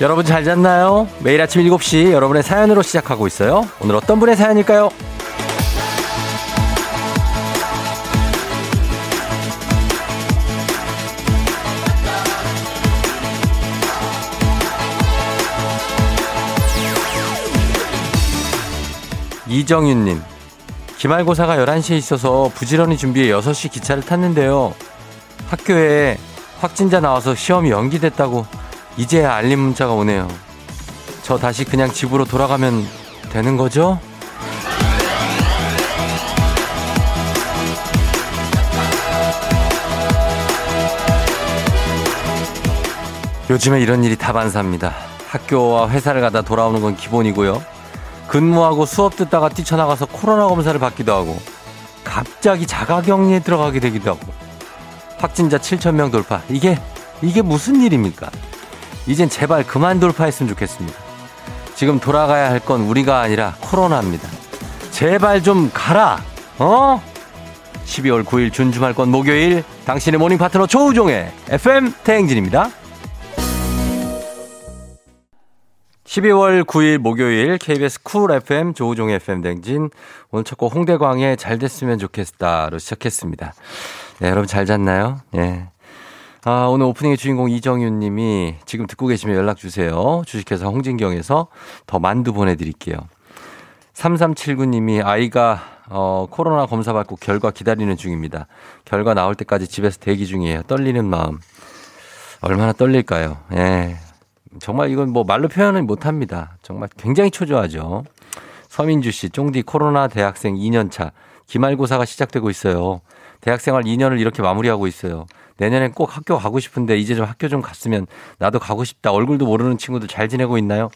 여러분 잘 잤나요? 매일 아침 7시 여러분의 사연으로 시작하고 있어요. 오늘 어떤 분의 사연일까요? 이정윤님, 기말고사가 11시에 있어서 부지런히 준비해 6시 기차를 탔는데요. 학교에 확진자 나와서 시험이 연기됐다고 이제야 알림 문자가 오네요. 저 다시 그냥 집으로 돌아가면 되는 거죠? 요즘에 이런 일이 다반사입니다. 학교와 회사를 가다 돌아오는 건 기본이고요. 근무하고 수업 듣다가 뛰쳐나가서 코로나 검사를 받기도 하고 갑자기 자가격리에 들어가게 되기도 하고 확진자 7천 명 돌파. 이게 이게 무슨 일입니까? 이젠 제발 그만 돌파했으면 좋겠습니다. 지금 돌아가야 할 건 우리가 아니라 코로나입니다. 제발 좀 가라. 어? 12월 9일 준주말권 목요일 당신의 모닝 파트너 조우종의 FM 대행진입니다. 12월 9일 목요일 KBS 쿨 FM 조우종의 FM 대행진 오늘 첫 곡 홍대광의 잘 됐으면 좋겠다로 시작했습니다. 네, 여러분 잘 잤나요? 예. 아, 오늘 오프닝의 주인공 이정윤 님이 지금 듣고 계시면 연락 주세요. 주식회사 홍진경에서 더 만두 보내드릴게요. 3379 님이 아이가 어, 코로나 검사 받고 결과 기다리는 중입니다. 결과 나올 때까지 집에서 대기 중이에요. 떨리는 마음. 얼마나 떨릴까요? 예. 정말 이건 뭐 말로 표현을 못 합니다. 정말 굉장히 초조하죠. 서민주 씨, 쫑디 코로나 대학생 2년차. 기말고사가 시작되고 있어요. 대학생활 2년을 이렇게 마무리하고 있어요. 내년엔 꼭 학교 가고 싶은데 이제 좀 학교 좀 갔으면 나도 가고 싶다. 얼굴도 모르는 친구들 잘 지내고 있나요?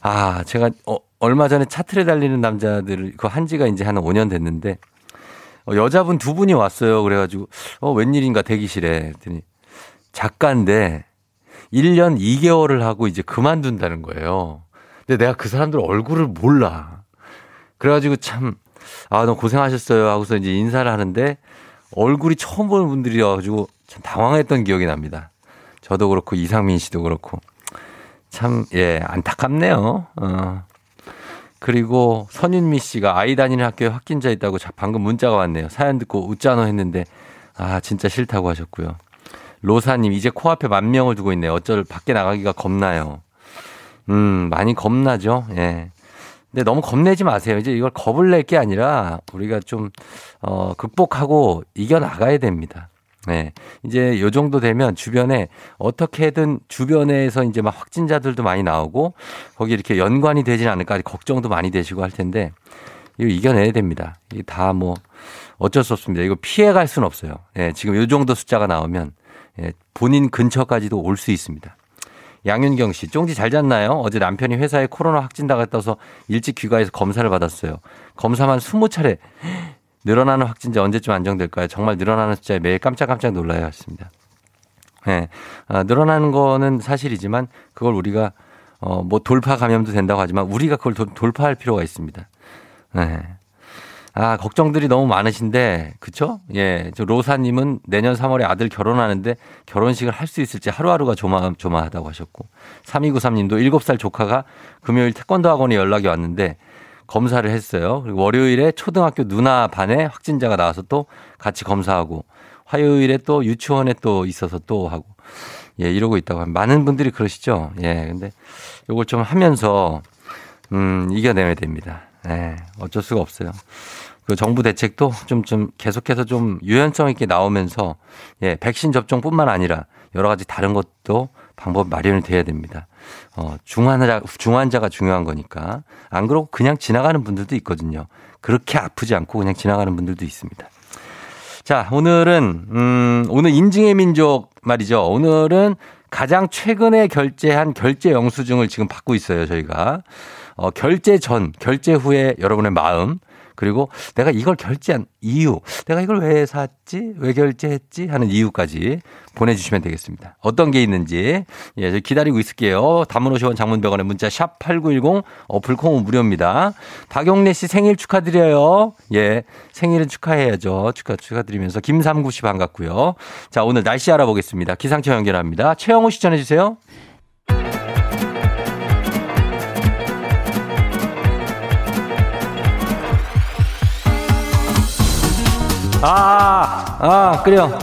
아, 제가 어, 얼마 전에 차트에 달리는 남자들 그 한지가 이제 한 5년 됐는데 어, 여자분 두 분이 왔어요. 그래가지고 어, 웬일인가 대기실에 했더니 작가인데 1년 2개월을 하고 이제 그만둔다는 거예요. 근데 내가 그 사람들 얼굴을 몰라. 그래가지고 참, 아, 너무 고생하셨어요. 하고서 이제 인사를 하는데 얼굴이 처음 보는 분들이어가지고 참 당황했던 기억이 납니다. 저도 그렇고 이상민 씨도 그렇고. 참, 예, 안타깝네요. 어. 그리고 선윤미 씨가 아이 다니는 학교에 확진자 있다고 방금 문자가 왔네요. 사연 듣고 웃자노 했는데, 아, 진짜 싫다고 하셨고요. 로사님, 이제 코앞에 만 명을 두고 있네요. 어쩔 밖에 나가기가 겁나요. 음, 많이 겁나죠. 예. 근데 너무 겁내지 마세요. 이제 이걸 겁을 낼 게 아니라 우리가 좀, 어, 극복하고 이겨나가야 됩니다. 네. 이제 요 정도 되면 주변에 어떻게든 주변에서 이제 막 확진자들도 많이 나오고 거기 이렇게 연관이 되진 않을까 걱정도 많이 되시고 할 텐데 이거 이겨내야 됩니다. 이게 다 뭐 어쩔 수 없습니다. 이거 피해갈 수는 없어요. 예, 지금 요 정도 숫자가 나오면 예, 본인 근처까지도 올 수 있습니다. 양윤경 씨, 쫑지 잘 잤나요? 어제 남편이 회사에 코로나 확진자가 떠서 일찍 귀가해서 검사를 받았어요. 검사만 20차례. 늘어나는 확진자 언제쯤 안정될까요? 정말 늘어나는 숫자에 매일 깜짝깜짝 놀라야 했습니다. 네. 아, 늘어나는 거는 사실이지만 그걸 우리가 어, 뭐 돌파 감염도 된다고 하지만 우리가 그걸 도, 돌파할 필요가 있습니다. 네. 아, 걱정들이 너무 많으신데, 그쵸? 예. 저 로사님은 내년 3월에 아들 결혼하는데 결혼식을 할 수 있을지 하루하루가 조마, 조마하다고 하셨고, 3293님도 7살 조카가 금요일 태권도 학원에 연락이 왔는데 검사를 했어요. 그리고 월요일에 초등학교 누나 반에 확진자가 나와서 또 같이 검사하고, 화요일에 또 유치원에 또 있어서 또 하고, 예, 이러고 있다고 합니다. 많은 분들이 그러시죠? 예. 근데 요걸 좀 하면서, 음, 이겨내야 됩니다. 예, 어쩔 수가 없어요. 그 정부 대책도 좀, 좀 계속해서 좀 유연성 있게 나오면서 예, 백신 접종뿐만 아니라 여러 가지 다른 것도 방법 마련이 돼야 됩니다. 어, 중환자, 중환자가 중요한 거니까. 안 그러고 그냥 지나가는 분들도 있거든요. 그렇게 아프지 않고 그냥 지나가는 분들도 있습니다. 자, 오늘은, 음, 오늘 인증의 민족 말이죠. 오늘은 가장 최근에 결제한 결제 영수증을 지금 받고 있어요, 저희가. 어, 결제 전, 결제 후에 여러분의 마음, 그리고 내가 이걸 결제한 이유, 내가 이걸 왜 샀지, 왜 결제했지 하는 이유까지 보내주시면 되겠습니다. 어떤 게 있는지 예, 저 기다리고 있을게요. 담은 50원 장문병원의 문자 샵 #8910 어플 콩은 무료입니다. 박용래 씨 생일 축하드려요. 예, 생일은 축하해야죠. 축하 축하드리면서 김삼구 씨 반갑고요. 자 오늘 날씨 알아보겠습니다. 기상청 연결합니다. 최영호 씨 전해주세요. 아, 아, 그래요.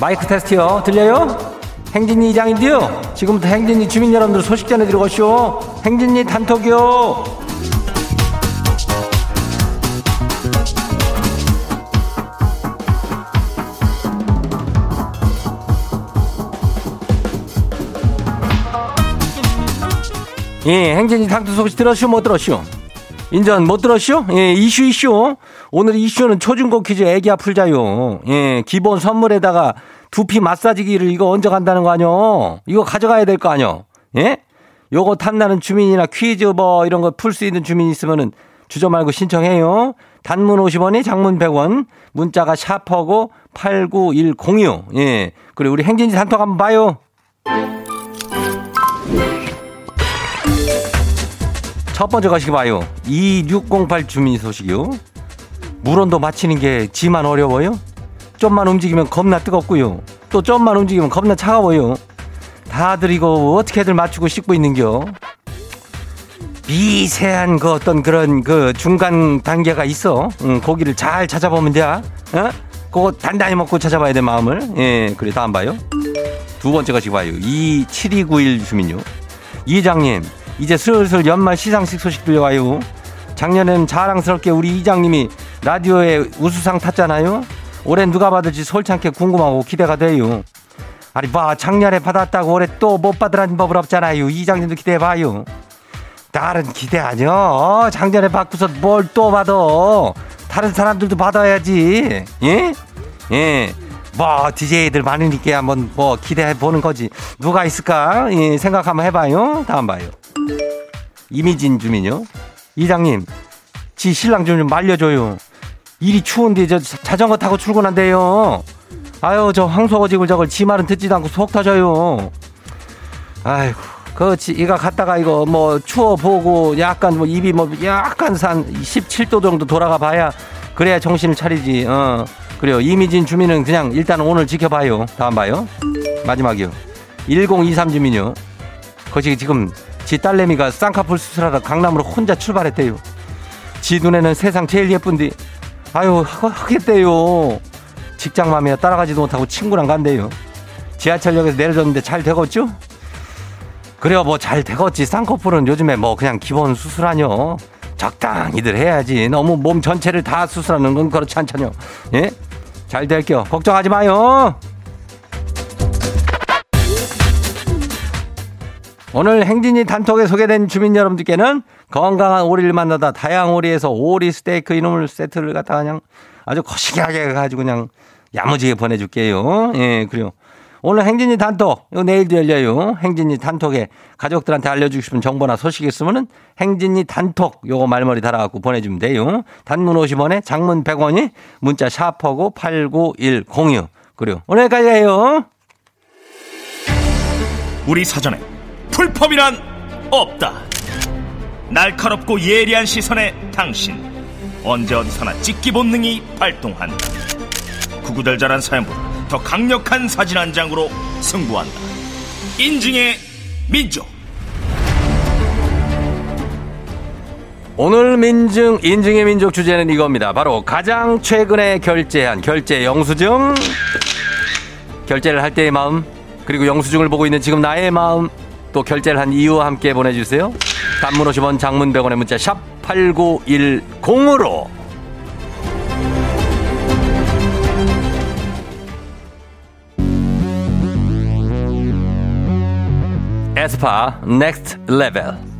마이크 테스트요. 들려요? 행진이 이장인데요. 지금부터 행진이 주민 여러분들 소식 전해드리고 오시오. 행진이 단톡이요. 예, 행진이 단톡 소식 들었슈? 못 들었슈? 인전 못 들었슈? 예, 이슈 이슈. 오늘 이슈는 초중고 퀴즈 애기야 풀자요. 예, 기본 선물에다가 두피 마사지기를 이거 얹어 간다는 거 아뇨? 이거 가져가야 될 거 아뇨? 예? 요거 탐나는 주민이나 퀴즈 뭐 이런 거 풀 수 있는 주민 있으면은 주저 말고 신청해요. 단문 50원이 장문 100원, 문자가 샤퍼고 89106. 예. 그리고 우리 행진이 단톡 한번 봐요. 첫 번째 가시기 봐요. 2608 주민 소식이요. 물온도 맞히는 게 지만 어려워요? 좀만 움직이면 겁나 뜨겁고요. 또 좀만 움직이면 겁나 차가워요. 다들 이거 어떻게들 맞추고 씻고 있는겨? 미세한 그 어떤 그런 그 중간 단계가 있어. 응, 고기를 잘 찾아보면 돼. 어? 그거 단단히 먹고 찾아봐야 돼 마음을. 예, 그래 다음 봐요. 두 번째 가시기 봐요. 27291 주민요. 이장님, 이제 슬슬 연말 시상식 소식 들려와요. 작년엔 자랑스럽게 우리 이장님이 라디오에 우수상 탔잖아요. 올해 누가 받을지 솔찬게 궁금하고 기대가 돼요. 아니 봐 작년에 받았다고 올해 또 못 받으라는 법은 없잖아요. 이장님도 기대해봐요. 다른 기대 아니요. 어, 작년에 받고서 뭘 또 받아. 다른 사람들도 받아야지. 예? 예. 뭐 DJ들 많으니까 한번 뭐 기대해 보는 거지. 누가 있을까? 예, 생각 한번 해봐요. 다음 봐요. 이미진 주민요. 이장님, 지 신랑 좀, 좀 말려줘요. 일이 추운데 저 자전거 타고 출근한대요. 아유 저 황소거지글 저걸 지 말은 듣지도 않고 속 터져요. 아이고 그렇지 이거 갔다가 이거 뭐 추워 보고 약간 뭐 입이 뭐 약간 산 17도 정도 돌아가 봐야 그래야 정신을 차리지. 어 그래요 이미진 주민은 그냥 일단 오늘 지켜봐요. 다음 봐요. 마지막이요. 1023 주민요. 거기 지금 지 딸내미가 쌍꺼풀 수술하다 강남으로 혼자 출발했대요. 지 눈에는 세상 제일 예쁜데 아유 하겠대요. 직장맘이야 따라가지도 못하고 친구랑 간대요. 지하철역에서 내려줬는데 잘 되겠죠? 그래요 뭐 잘 되겠지. 쌍꺼풀은 요즘에 뭐 그냥 기본 수술하뇨. 적당히들 해야지. 너무 몸 전체를 다 수술하는 건 그렇지 않잖요. 예? 잘 될게요. 걱정하지 마요. 오늘 행진이 단톡에 소개된 주민 여러분들께는 건강한 오리를 만나다 다양 오리에서 오리 스테이크 이놈을 세트를 갖다 그냥 아주 거시기하게 해가지고 그냥 야무지게 보내줄게요. 예, 그래요. 오늘 행진이 단톡, 이거 내일도 열려요. 행진이 단톡에 가족들한테 알려주고 싶은 정보나 소식 있으면은 행진이 단톡 요거 말머리 달아갖고 보내주면 돼요. 단문 50원에 장문 100원이 문자 샤퍼고 89106. 그래요. 오늘까지 해요. 우리 사전에 풀펌이란 없다. 날카롭고 예리한 시선에 당신 언제 어디서나 찍기 본능이 발동한다. 구구절절한 사연보다 더 강력한 사진 한 장으로 승부한다. 인증의 민족. 오늘 민증 인증의 민족 주제는 이겁니다. 바로 가장 최근에 결제한 결제 영수증 결제를 할 때의 마음 그리고 영수증을 보고 있는 지금 나의 마음 또 결제를 한 이유와 함께 보내주세요. 단문 50원 장문 100원의 문자 샵 8910으로 에스파 Next Level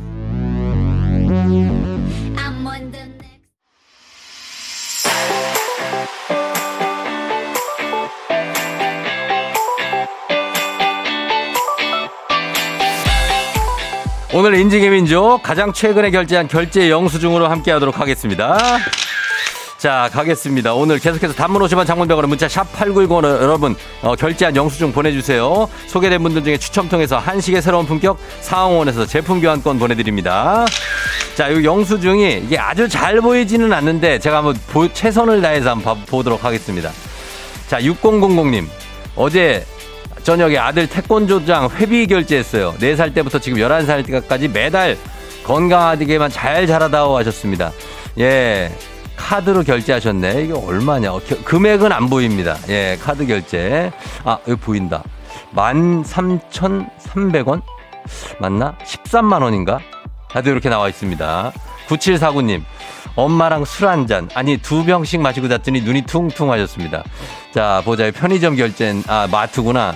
오늘 인증의 민족 가장 최근에 결제한 결제 영수증으로 함께 하도록 하겠습니다. 자, 가겠습니다. 오늘 계속해서 단문 50원 장문 백 원으로 문자 샵 8910으로 여러분 어, 결제한 영수증 보내주세요. 소개된 분들 중에 추첨 통해서 한식의 새로운 품격 상황원에서 제품 교환권 보내드립니다. 자, 이 영수증이 이게 아주 잘 보이지는 않는데 제가 한번 보- 최선을 다해서 한번 봐- 보도록 하겠습니다. 자, 6000님. 어제 저녁에 아들 태권도장 회비 결제했어요. 4살 때부터 지금 11살 때까지 매달 건강하게만 잘 자라다오 하셨습니다. 예. 카드로 결제하셨네. 이게 얼마냐? 어, 겨- 금액은 안 보입니다. 예, 카드 결제. 아, 여기 보인다. 13,300원? 맞나? 13만 원인가? 다들 이렇게 나와 있습니다. 9749님. 엄마랑 술 한 잔, 아니 두 병씩 마시고 잤더니 눈이 퉁퉁 하셨습니다. 자, 보자. 편의점 결제, 아, 마트구나.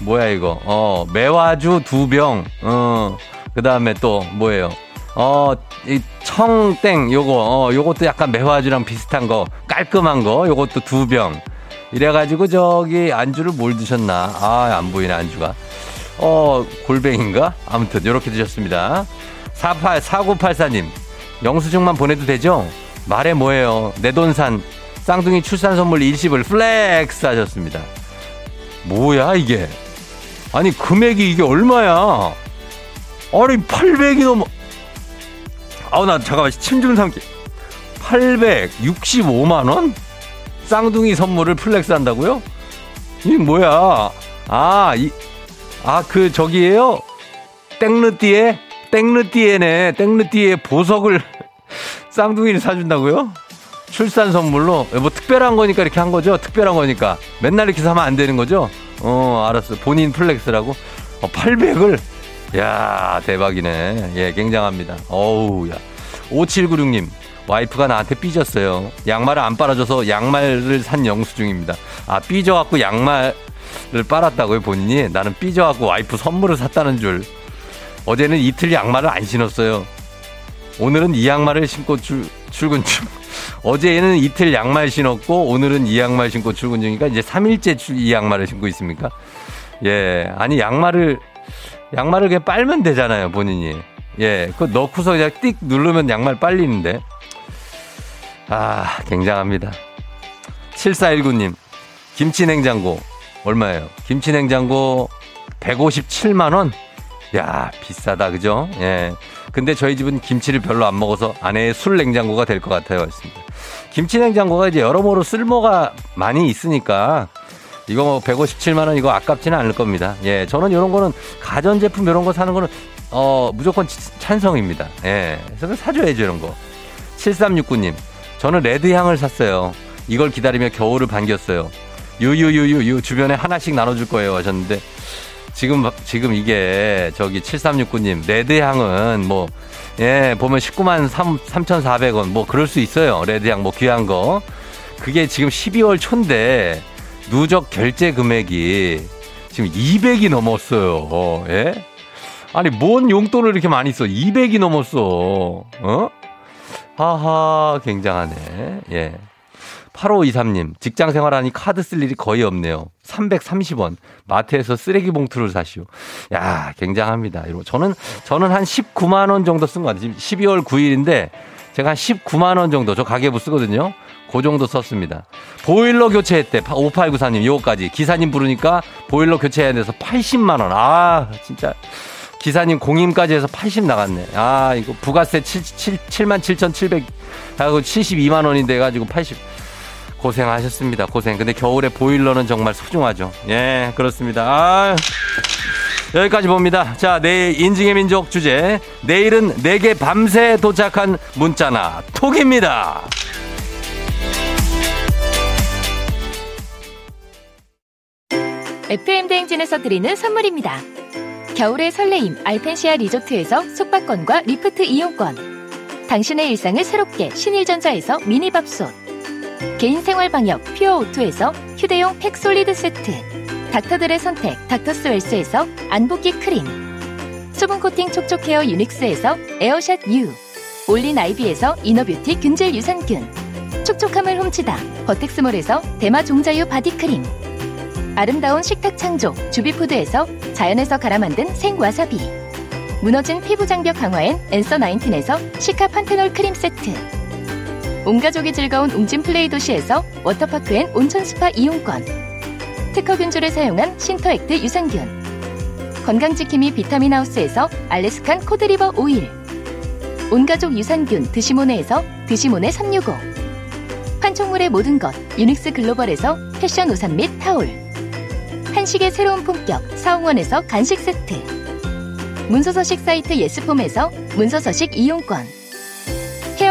뭐야 이거? 어, 매화주 두 병. 어. 그다음에 또 뭐예요? 어, 이 청땡 요거 어, 요것도 약간 매화주랑 비슷한 거 깔끔한 거 요것도 두 병. 이래 가지고 저기 안주를 뭘 드셨나? 아, 안 보이네 안주가. 어, 골뱅인가? 아무튼 요렇게 드셨습니다. 48 4984님. 영수증만 보내도 되죠? 말해 뭐예요? 내돈내산 쌍둥이 출산 선물 일시불 flex 하셨습니다. 뭐야 이게? 아니 금액이 이게 얼마야? 아니 800이 넘어. 아우 나 잠깐만 침 좀 삼키. 865만 원? 쌍둥이 선물을 flex 한다고요? 이게 뭐야? 아, 이, 아, 그, 저기에요? 땡르띠에? 땡르띠에네. 땡르띠에 보석을 쌍둥이를 사준다고요? 출산 선물로? 뭐 특별한 거니까 이렇게 한 거죠? 특별한 거니까. 맨날 이렇게 사면 안 되는 거죠? 어, 알았어. 본인 flex라고? 어, 800을? 야 대박이네. 예, 굉장합니다. 어우, 야. 5796님. 와이프가 나한테 삐졌어요. 양말을 안 빨아줘서 양말을 산 영수증입니다. 아, 삐져갖고 양말을 빨았다고요, 본인이? 나는 삐져갖고 와이프 선물을 샀다는 줄. 어제는 이틀 양말을 안 신었어요. 오늘은 이 양말을 신고 출, 출근 중. 어제는 이틀 양말 신었고, 오늘은 이 양말 신고 출근 중이니까 이제 3일째 출- 이 양말을 신고 있습니까? 예. 아니, 양말을, 양말을 그냥 빨면 되잖아요, 본인이. 예. 그거 넣고서 그냥 띡 누르면 양말 빨리는데. 아, 굉장합니다. 7419님, 김치 냉장고, 얼마예요? 김치 냉장고 157만 원? 야, 비싸다, 그죠? 예. 근데 저희 집은 김치를 별로 안 먹어서 아내의 술 냉장고가 될 것 같아요. 했습니다. 김치 냉장고가 이제 여러모로 쓸모가 많이 있으니까 이거 뭐 157만 원 이거 아깝지는 않을 겁니다. 예. 저는 이런 거는 가전 제품 이런 거 사는 거는 어, 무조건 치- 찬성입니다. 예. 그래서 사줘야죠, 이런 거. 7369님, 저는 레드 향을 샀어요. 이걸 기다리며 겨울을 반겼어요. 유유유유유 주변에 하나씩 나눠줄 거예요 하셨는데 지금 지금 이게 저기 7369님 레드향은 뭐 예, 보면 19만 3 3,400원 뭐 그럴 수 있어요. 레드향 뭐 귀한 거. 그게 지금 12월 초인데 누적 결제 금액이 지금 200이 넘었어요. 예? 아니 뭔 용돈을 이렇게 많이 써? 200이 넘었어. 어? 하하, 굉장하네. 예. 8523님, 직장 생활하니 카드 쓸 일이 거의 없네요. 330원. 마트에서 쓰레기 봉투를 사시오. 야, 굉장합니다. 저는, 저는 한 19만원 정도 쓴 것 같아요. 지금 12월 9일인데, 제가 한 19만원 정도, 저 가계부 쓰거든요. 그 정도 썼습니다. 보일러 교체했대. 5894님, 요거까지. 기사님 부르니까 보일러 교체해야 돼서 80만원. 아, 진짜. 기사님 공임까지 해서 80 나갔네. 아, 이거 부가세 7, 7, 7만 7,700 하고 72만 원인데 가지고 80 고생하셨습니다. 고생. 근데 겨울에 보일러는 정말 소중하죠. 예, 그렇습니다. 아, 여기까지 봅니다. 자, 내일 인증의 민족 주제. 내일은 내게 밤새 도착한 문자나 톡입니다. FM 대행진에서 드리는 선물입니다. 겨울의 설레임 알펜시아 리조트에서 숙박권과 리프트 이용권. 당신의 일상을 새롭게 신일전자에서 미니밥솥. 개인생활 방역 퓨어 오투에서 휴대용 팩 솔리드 세트. 닥터들의 선택 닥터스 웰스에서 안붓기 크림. 수분 코팅 촉촉 헤어 유닉스에서 에어샷 U. 올린 아이비에서 inner beauty 균질 유산균. 촉촉함을 훔치다 버텍스몰에서 대마 종자유 바디크림. 아름다운 식탁 창조 주비푸드에서 자연에서 갈아 만든 생와사비 무너진 피부 장벽 강화엔 엔서 나인틴에서 시카 판테놀 크림 세트 온 가족이 즐거운 웅진 플레이 도시에서 워터파크 and 온천 스파 이용권. 특허 균주를 사용한 신터액트 유산균. 건강지킴이 비타민 하우스에서 Alaskan cod liver oil. 온 가족 유산균 드시모네에서 드시모네 365 판촉물의 모든 것 유닉스 글로벌에서 패션 우산 및 타올. 한식의 새로운 품격 사홍원에서 간식 세트. 문서서식 사이트 예스폼에서 문서서식 이용권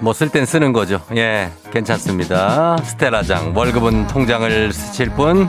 뭐 쓸 땐 쓰는 거죠. 예, 괜찮습니다. 스텔라장, 월급은 통장을 스칠 뿐.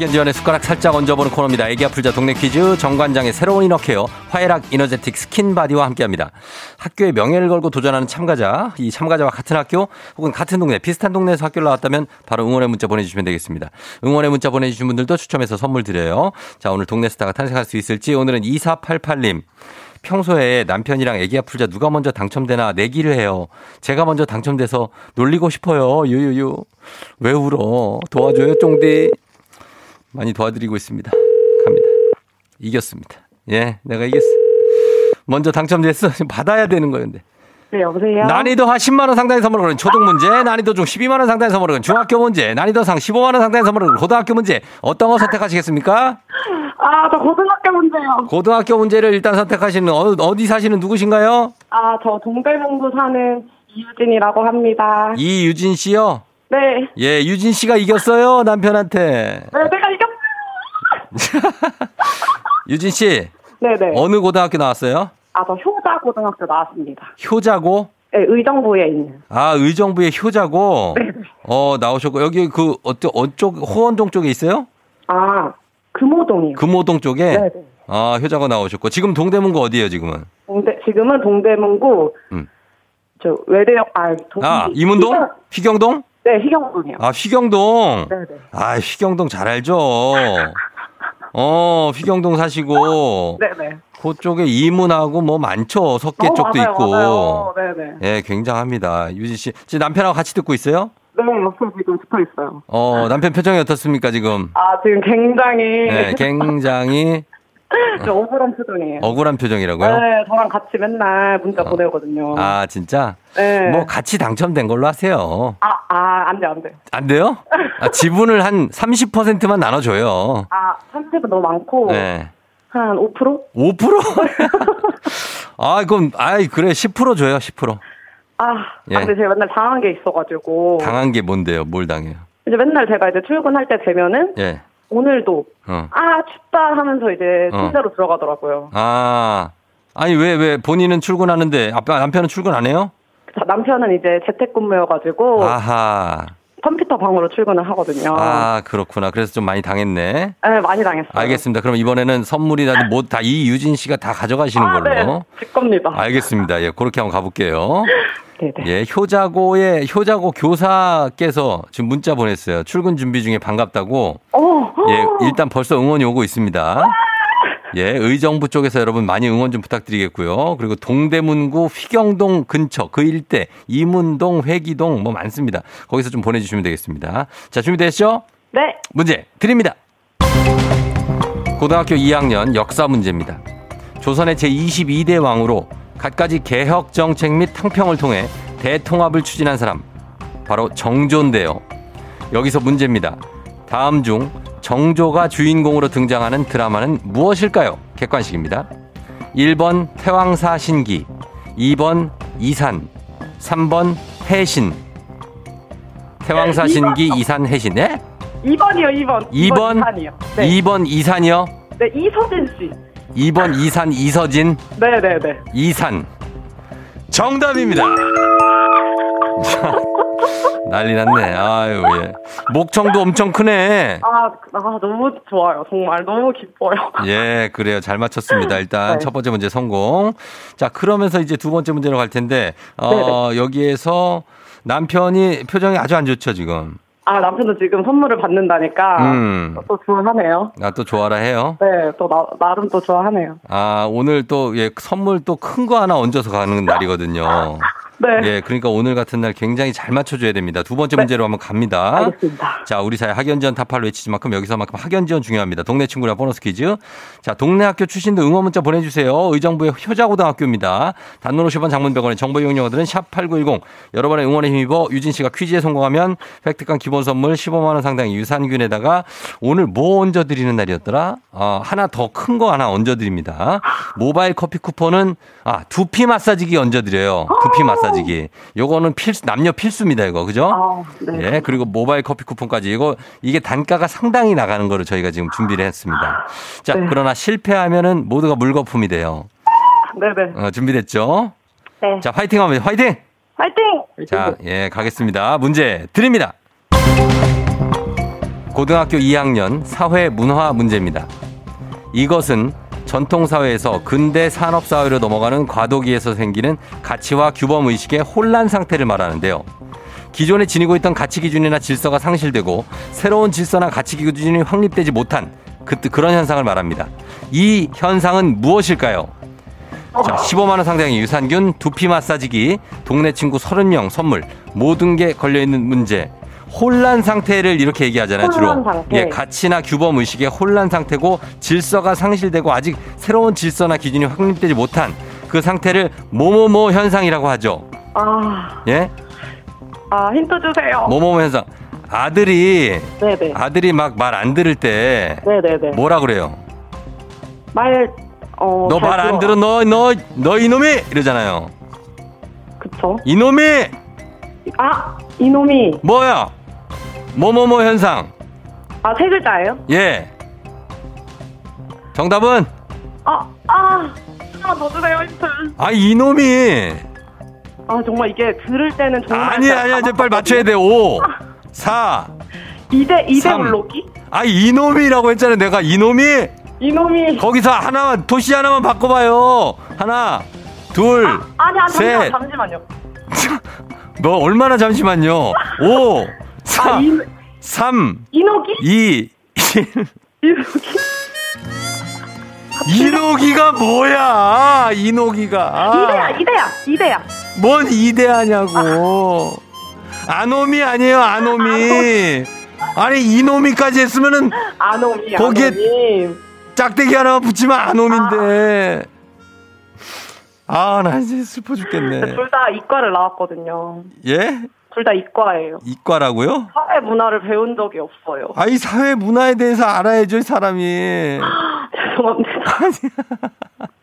학연 지연에 숟가락 살짝 얹어보는 코너입니다. 애기야 풀자 동네 퀴즈 정관장의 새로운 inner care 화애락 이너제틱 스킨바디와 함께합니다. 학교의 명예를 걸고 도전하는 참가자 이 참가자와 같은 학교 혹은 같은 동네 비슷한 동네에서 학교를 나왔다면 바로 응원의 문자 보내주시면 되겠습니다. 응원의 문자 보내주신 분들도 추첨해서 선물 드려요. 자 오늘 동네 스타가 탄생할 수 있을지 오늘은 2488님 평소에 남편이랑 애기 아플자 누가 먼저 당첨되나 내기를 해요. 제가 먼저 당첨돼서 놀리고 싶어요. 유유유. 왜 울어? 도와줘요, 쫑디. 많이 도와드리고 있습니다. 갑니다. 이겼습니다. 예, 내가 이겼어. 먼저 당첨됐어. 지금 받아야 되는 거였는데. 네, 여보세요? 난이도 한 10만 원 상당의 선물을 거는 초등 문제, 난이도 중 12만 원 상당의 선물을 거는 중학교 문제, 난이도 상 15만 원 상당의 선물을 거는 고등학교 문제. 어떤 거 선택하시겠습니까? 아, 저 고등학교 문제요. 고등학교 문제를 일단 선택하시는 어, 어디 사시는 누구신가요? 아, 저 동대문구 사는 이유진이라고 합니다. 이유진 씨요. 네. 예, 유진 씨가 이겼어요 남편한테. 네, 이겼어요. 유진 씨 네네. 어느 고등학교 나왔어요? 아, 저 효자 고등학교 나왔습니다. 효자고. 네, 의정부에 있는. 아, 의정부의 효자고. 네네. 어, 나오셨고, 여기 그, 어쩌, 어쪽, 호원동 쪽에 있어요? 아, 금호동이요. 금호동 쪽에? 네네. 아, 효자고 나오셨고. 지금 동대문구 어디에요, 지금은? 동대, 지금은 동대문구, 음. 저, 외대역, 아, 동, 아, 이문동? 희경- 휘경동? 네, 희경동이요. 아, 휘경동. 네네. 아, 휘경동 잘 알죠. 어, 휘경동 사시고. 네네. 그쪽에 이문하고 뭐 많죠. 석계 어, 쪽도 맞아요, 있고. 맞아요. 네네. 예, 굉장합니다. 유진 씨. 지금 남편하고 같이 듣고 있어요? 네, 옆에 지금 붙어 있어요. 어, 남편 표정이 어떻습니까, 지금? 아, 지금 굉장히. 네, 굉장히 좀 억울한 표정이에요. 억울한 표정이라고요? 네, 저랑 같이 맨날 문자 보내거든요. 아, 진짜? 네. 뭐 같이 당첨된 걸로 하세요. 아, 아, 안 돼, 안 돼. 안 돼요? 아, 지분을 한 30%만 나눠줘요. 아, 30은 너무 많고, 네. 한 5%? 5%? 아, 그럼, 아이, 그래, 10% 줘요, 10%. 아, 예. 아, 근데 제가 맨날 당한 게 있어가지고. 당한 게 뭔데요? 뭘 당해요? 이제 맨날 제가 이제 출근할 때 되면은, 예. 오늘도, 어. 아, 춥다 하면서 이제 어. 침대로 들어가더라고요. 아. 아니, 왜, 왜, 본인은 출근하는데, 아빠, 남편은 출근 안 해요? 자, 남편은 이제 재택근무여가지고, 아하. 컴퓨터 방으로 출근을 하거든요. 아, 그렇구나. 그래서 좀 많이 당했네. 네, 많이 당했어요. 알겠습니다. 그럼 이번에는 선물이라도 뭐다 이유진 씨가 다 가져가시는 아, 걸로. 네. 제 겁니다. 알겠습니다. 예, 그렇게 한번 가볼게요. 네네. 예, 효자고의 효자고 교사께서 지금 문자 보냈어요. 출근 준비 중에 반갑다고. 어, 예, 일단 벌써 응원이 오고 있습니다. 예, 의정부 쪽에서 여러분 많이 응원 좀 부탁드리겠고요. 그리고 동대문구 휘경동 근처 그 일대 이문동 회기동 뭐 많습니다. 거기서 좀 보내주시면 되겠습니다. 자, 준비됐죠? 네. 문제 드립니다. 고등학교 2학년 역사 문제입니다. 조선의 제22대 왕으로 갖가지 개혁 정책 및 탕평을 통해 대통합을 추진한 사람 바로 정조인데요. 여기서 문제입니다. 다음 중 정조가 주인공으로 등장하는 드라마는 무엇일까요? 객관식입니다. 1번 태왕사 신기, 2번 이산, 3번 해신. 태왕사 신기, 이산, 해신. 네? 2번이요, 2번. 2번, 이산이요. 네. 2번 이산이요. 네, 이서진 씨. 2번 이산 이서진 네네네. 이산 정답입니다. 자, 난리 났네. 아유 예. 목청도 엄청 크네. 아, 아, 너무 좋아요. 정말 너무 기뻐요. 예, 그래요. 잘 맞췄습니다. 일단 네. 첫 번째 문제 성공. 자, 그러면서 이제 두 번째 문제로 갈 텐데 어, 여기에서 남편이 표정이 아주 안 좋죠, 지금. 아, 남편도 지금 선물을 받는다니까. 음. 또 좋아하네요. 나또 좋아라 해요. 네, 또 나, 나름 또 좋아하네요. 아, 오늘 또 예, 선물 또 큰 거 하나 얹어서 가는 날이거든요. 네. 예, 그러니까 오늘 같은 날 굉장히 잘 맞춰줘야 됩니다. 두 번째 문제로 한번 갑니다. 알겠습니다. 자, 우리 사회 학연지원 타파를 외치지만큼 여기서만큼 학연지원 중요합니다. 동네 친구랑 보너스 퀴즈. 자, 동네 학교 출신도 응원 문자 보내주세요. 의정부의 효자고등학교입니다. 단문 50원 장문 100원의 정보 이용료들은 샵8910. 여러분의 응원에 힘입어 유진 씨가 퀴즈에 성공하면 획득한 기본 선물 15만원 상당의 유산균에다가 오늘 뭐 얹어드리는 날이었더라? 어, 하나 더 큰 거 하나 얹어드립니다. 모바일 커피 쿠폰은 아, 두피 마사지기 얹어드려요. 두피 마사지 기. 요거는 필수, 남녀 필수입니다, 이거. 그죠? 아, 네. 예, 그리고 모바일 커피 쿠폰까지 이거 이게 단가가 상당히 나가는 거를 저희가 지금 준비를 했습니다. 자, 네. 그러나 실패하면은 모두가 물거품이 돼요. 네네. 어, 준비됐죠? 네. 자, 화이팅 하면 화이팅! 화이팅! 자, 예, 가겠습니다. 문제 드립니다. 고등학교 2학년 사회 문화 문제입니다. 이것은 전통사회에서 근대 산업사회로 넘어가는 과도기에서 생기는 가치와 규범 의식의 혼란 상태를 말하는데요. 기존에 지니고 있던 가치 기준이나 질서가 상실되고 새로운 질서나 가치 기준이 확립되지 못한 그, 그런 현상을 말합니다. 이 현상은 무엇일까요? 자, 15만원 상당의 유산균, 두피 마사지기, 동네 친구 30명 선물, 모든 게 걸려있는 문제. 혼란 상태를 이렇게 얘기하잖아요, 주로. 상태. 예, 가치나 규범 의식의 혼란 상태고 질서가 상실되고 아직 새로운 질서나 기준이 확립되지 못한 그 상태를 뭐뭐뭐 현상이라고 하죠. 아, 예? 아, 힌트 주세요. 뭐뭐뭐 현상. 아들이 네네. 아들이 막 말 안 들을 때 네네네. 뭐라 그래요? 말, 어. 너잘말안 들어 너 너 너 이놈이 이러잖아요. 그쵸. 이놈이 아, 이놈이. 뭐야? 뭐뭐뭐 현상. 아, 세 글자예요? 예. 정답은 아, 아. 하나 더 주세요, 힌트. 아 이놈이 아, 정말 이게 들을 때는 정말. 아니 아니야 이제 빨리 맞춰야 돼. 5 4 이대, 이대 삼. 울로기? 아 이놈이라고 했잖아요. 내가 이놈이 이놈이. 거기서 하나만 도시 하나만 바꿔봐요. 하나 둘 아니, 아니, 잠시만, 셋. 잠시만요. 너 얼마나 잠시만요. 5 4 아, 이, 3 이노기? 2 1 이노기? 이노기가 뭐야? 이노기가. 이대야, 이대야, 이대야. 뭔 이대하냐고. 아노미 아니에요, 아노미. 아니, 이노미까지 했으면은 아노미, 거기에- 아노미. 짝대기 하나만 붙이면 아노미인데. 아, 나 이제 슬퍼 죽겠네. 둘 다 이과를 나왔거든요. 예? 둘 다 이과예요. 이과라고요? 사회 문화를 배운 적이 없어요. 아, 이 사회 문화에 대해서 알아야죠, 이 사람이. 죄송합니다.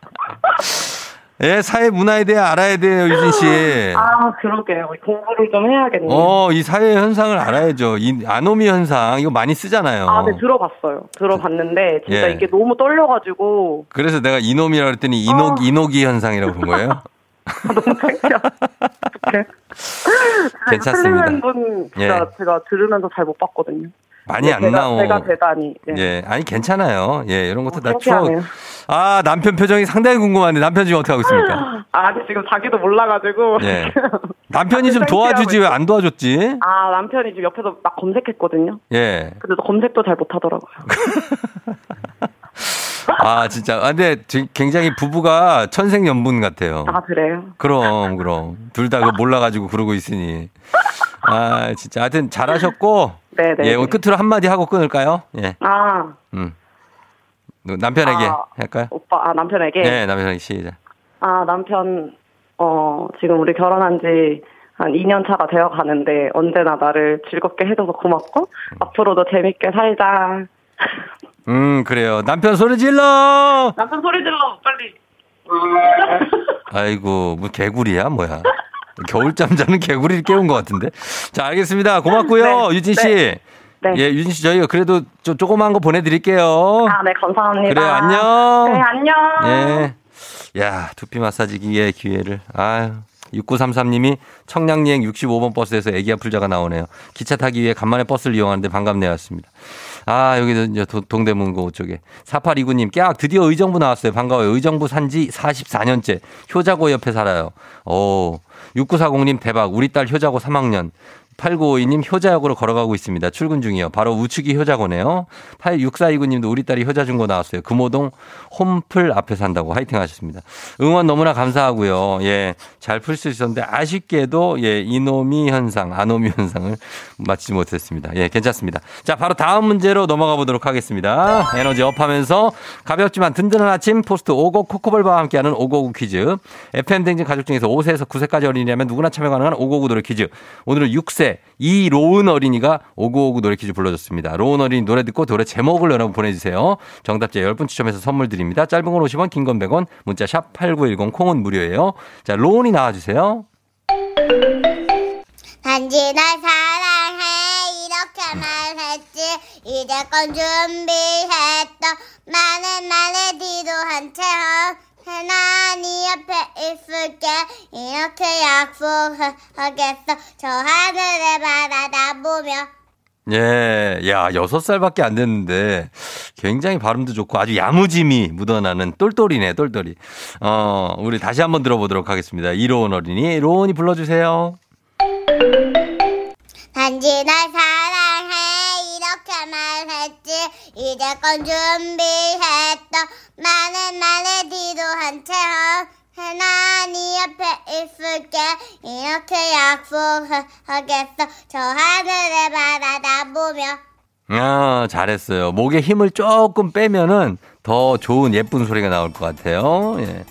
예, 사회 문화에 대해 알아야 돼요, 유진 씨. 아, 그러게요. 공부를 좀 해야겠네요. 어, 이 사회 현상을 알아야죠. 이 아노미 현상, 이거 많이 쓰잖아요. 아, 네, 들어봤어요. 들어봤는데, 진짜 예. 이게 너무 떨려가지고, 그래서 내가 이놈이라고 그랬더니 이노, 어. 이노기 현상이라고 본 거예요. 너무 창피해. 어떡해. 괜찮습니다. 틀리는 분 진짜 예. 제가 들으면서 잘 못 봤거든요. 많이 안 나오. 제가 대단히. 예. 예, 아니 괜찮아요. 예, 이런 것도 어, 다 추억. 아 남편 표정이 상당히 궁금한데 남편 지금 어떻게 하고 있습니까? 아, 지금 자기도 몰라가지고. 예. 남편이 좀 도와주지 왜 안 도와줬지? 아, 남편이 지금 옆에서 막 검색했거든요. 예. 근데 또 검색도 잘 못하더라고요. 아 진짜. 아, 근데 지- 굉장히 부부가 천생연분 같아요. 아, 그래요? 그럼 그럼 둘다그 몰라가지고 그러고 있으니. 아 진짜. 하여튼 잘하셨고. 네네. 예, 오늘 끝으로 한마디 하고 끊을까요? 예. 아, 음. 남편에게 아. 할까요? 오빠, 아, 남편에게? 네, 남편에게 시작. 아, 남편, 어, 지금 우리 결혼한 지 한 2년 차가 되어 가는데 언제나 나를 즐겁게 해줘서 고맙고 앞으로도 재밌게 살자. 음, 그래요. 남편 소리 질러! 남편 소리 질러, 빨리. 아이고, 뭐 개구리야, 뭐야. 겨울잠 자는 개구리를 깨운 것 같은데. 자, 알겠습니다. 고맙고요, 네, 유진 씨. 네. 네. 예, 유진 씨, 저희가 그래도 좀 조그만 거 보내드릴게요. 아, 네, 감사합니다. 그래요, 안녕. 네, 안녕. 예. 야, 두피 마사지기의 기회를. 아유. 6933님이 청량리행 65번 버스에서 애기 아플자가 나오네요. 기차 타기 위해 간만에 버스를 이용하는데 반갑네요. 왔습니다. 아, 여기도 이제 도- 동대문고 쪽에. 4829님, 깨악, 드디어 의정부 나왔어요. 반가워요. 의정부 산지 44년째. 효자고 옆에 살아요. 오. 6940님, 대박. 우리 딸 효자고 3학년. 8952님 효자역으로 걸어가고 있습니다. 출근 중이요. 바로 우측이 효자고네요. 8642구님도 우리 딸이 효자 중고 나왔어요. 금호동 홈플 앞에 산다고 화이팅 하셨습니다. 응원 너무나 감사하고요. 예. 잘 풀 수 있었는데 아쉽게도 예, 이노미 현상, 아노미 현상을 맞지 못했습니다. 예, 괜찮습니다. 자, 바로 다음 문제로 넘어가 보도록 하겠습니다. 에너지 up하면서 가볍지만 든든한 아침 포스트 오곡 코코볼바와 함께하는 오곡 퀴즈. FM 댕진 가족 중에서 5세에서 9세까지 어린이라면 누구나 참여 가능한 오곡 노래 퀴즈. 오늘은 6세 이로운 어린이가 오곡 노래 퀴즈 불러줬습니다. 로운 어린이 노래 듣고 노래 제목을 여러분 보내주세요. 정답자 10분 추첨해서 선물 드립니다. 짧은 건 50원, 긴 건 100원, 문자 샵 8910 콩은 무료예요. 자, 로운이 나와주세요. 단지 날 사랑해 이렇게 말했지 이제껏 준비했던 많은 말의 뒤도 한채 로 나네 옆에 있을게 이렇게 약속하겠어 저 하늘을 바라다보며 예, 야, 6살밖에 안 됐는데 굉장히 발음도 좋고 아주 야무짐이 묻어나는 똘똘이네, 똘똘이. 어, 우리 다시 한번 들어보도록 하겠습니다. 이로운 어린이, 로운이 불러주세요. 단지 날 사랑해 이렇게 말했지 이제껏 준비했던 많은 말의 뒤도 한 채로 나네 옆에 있을게 이렇게 약속하겠어 저 하늘을 바라다보며 아, 잘했어요. 목에 힘을 조금 빼면은 더 좋은 예쁜 소리가 나올 것 같아요. 예.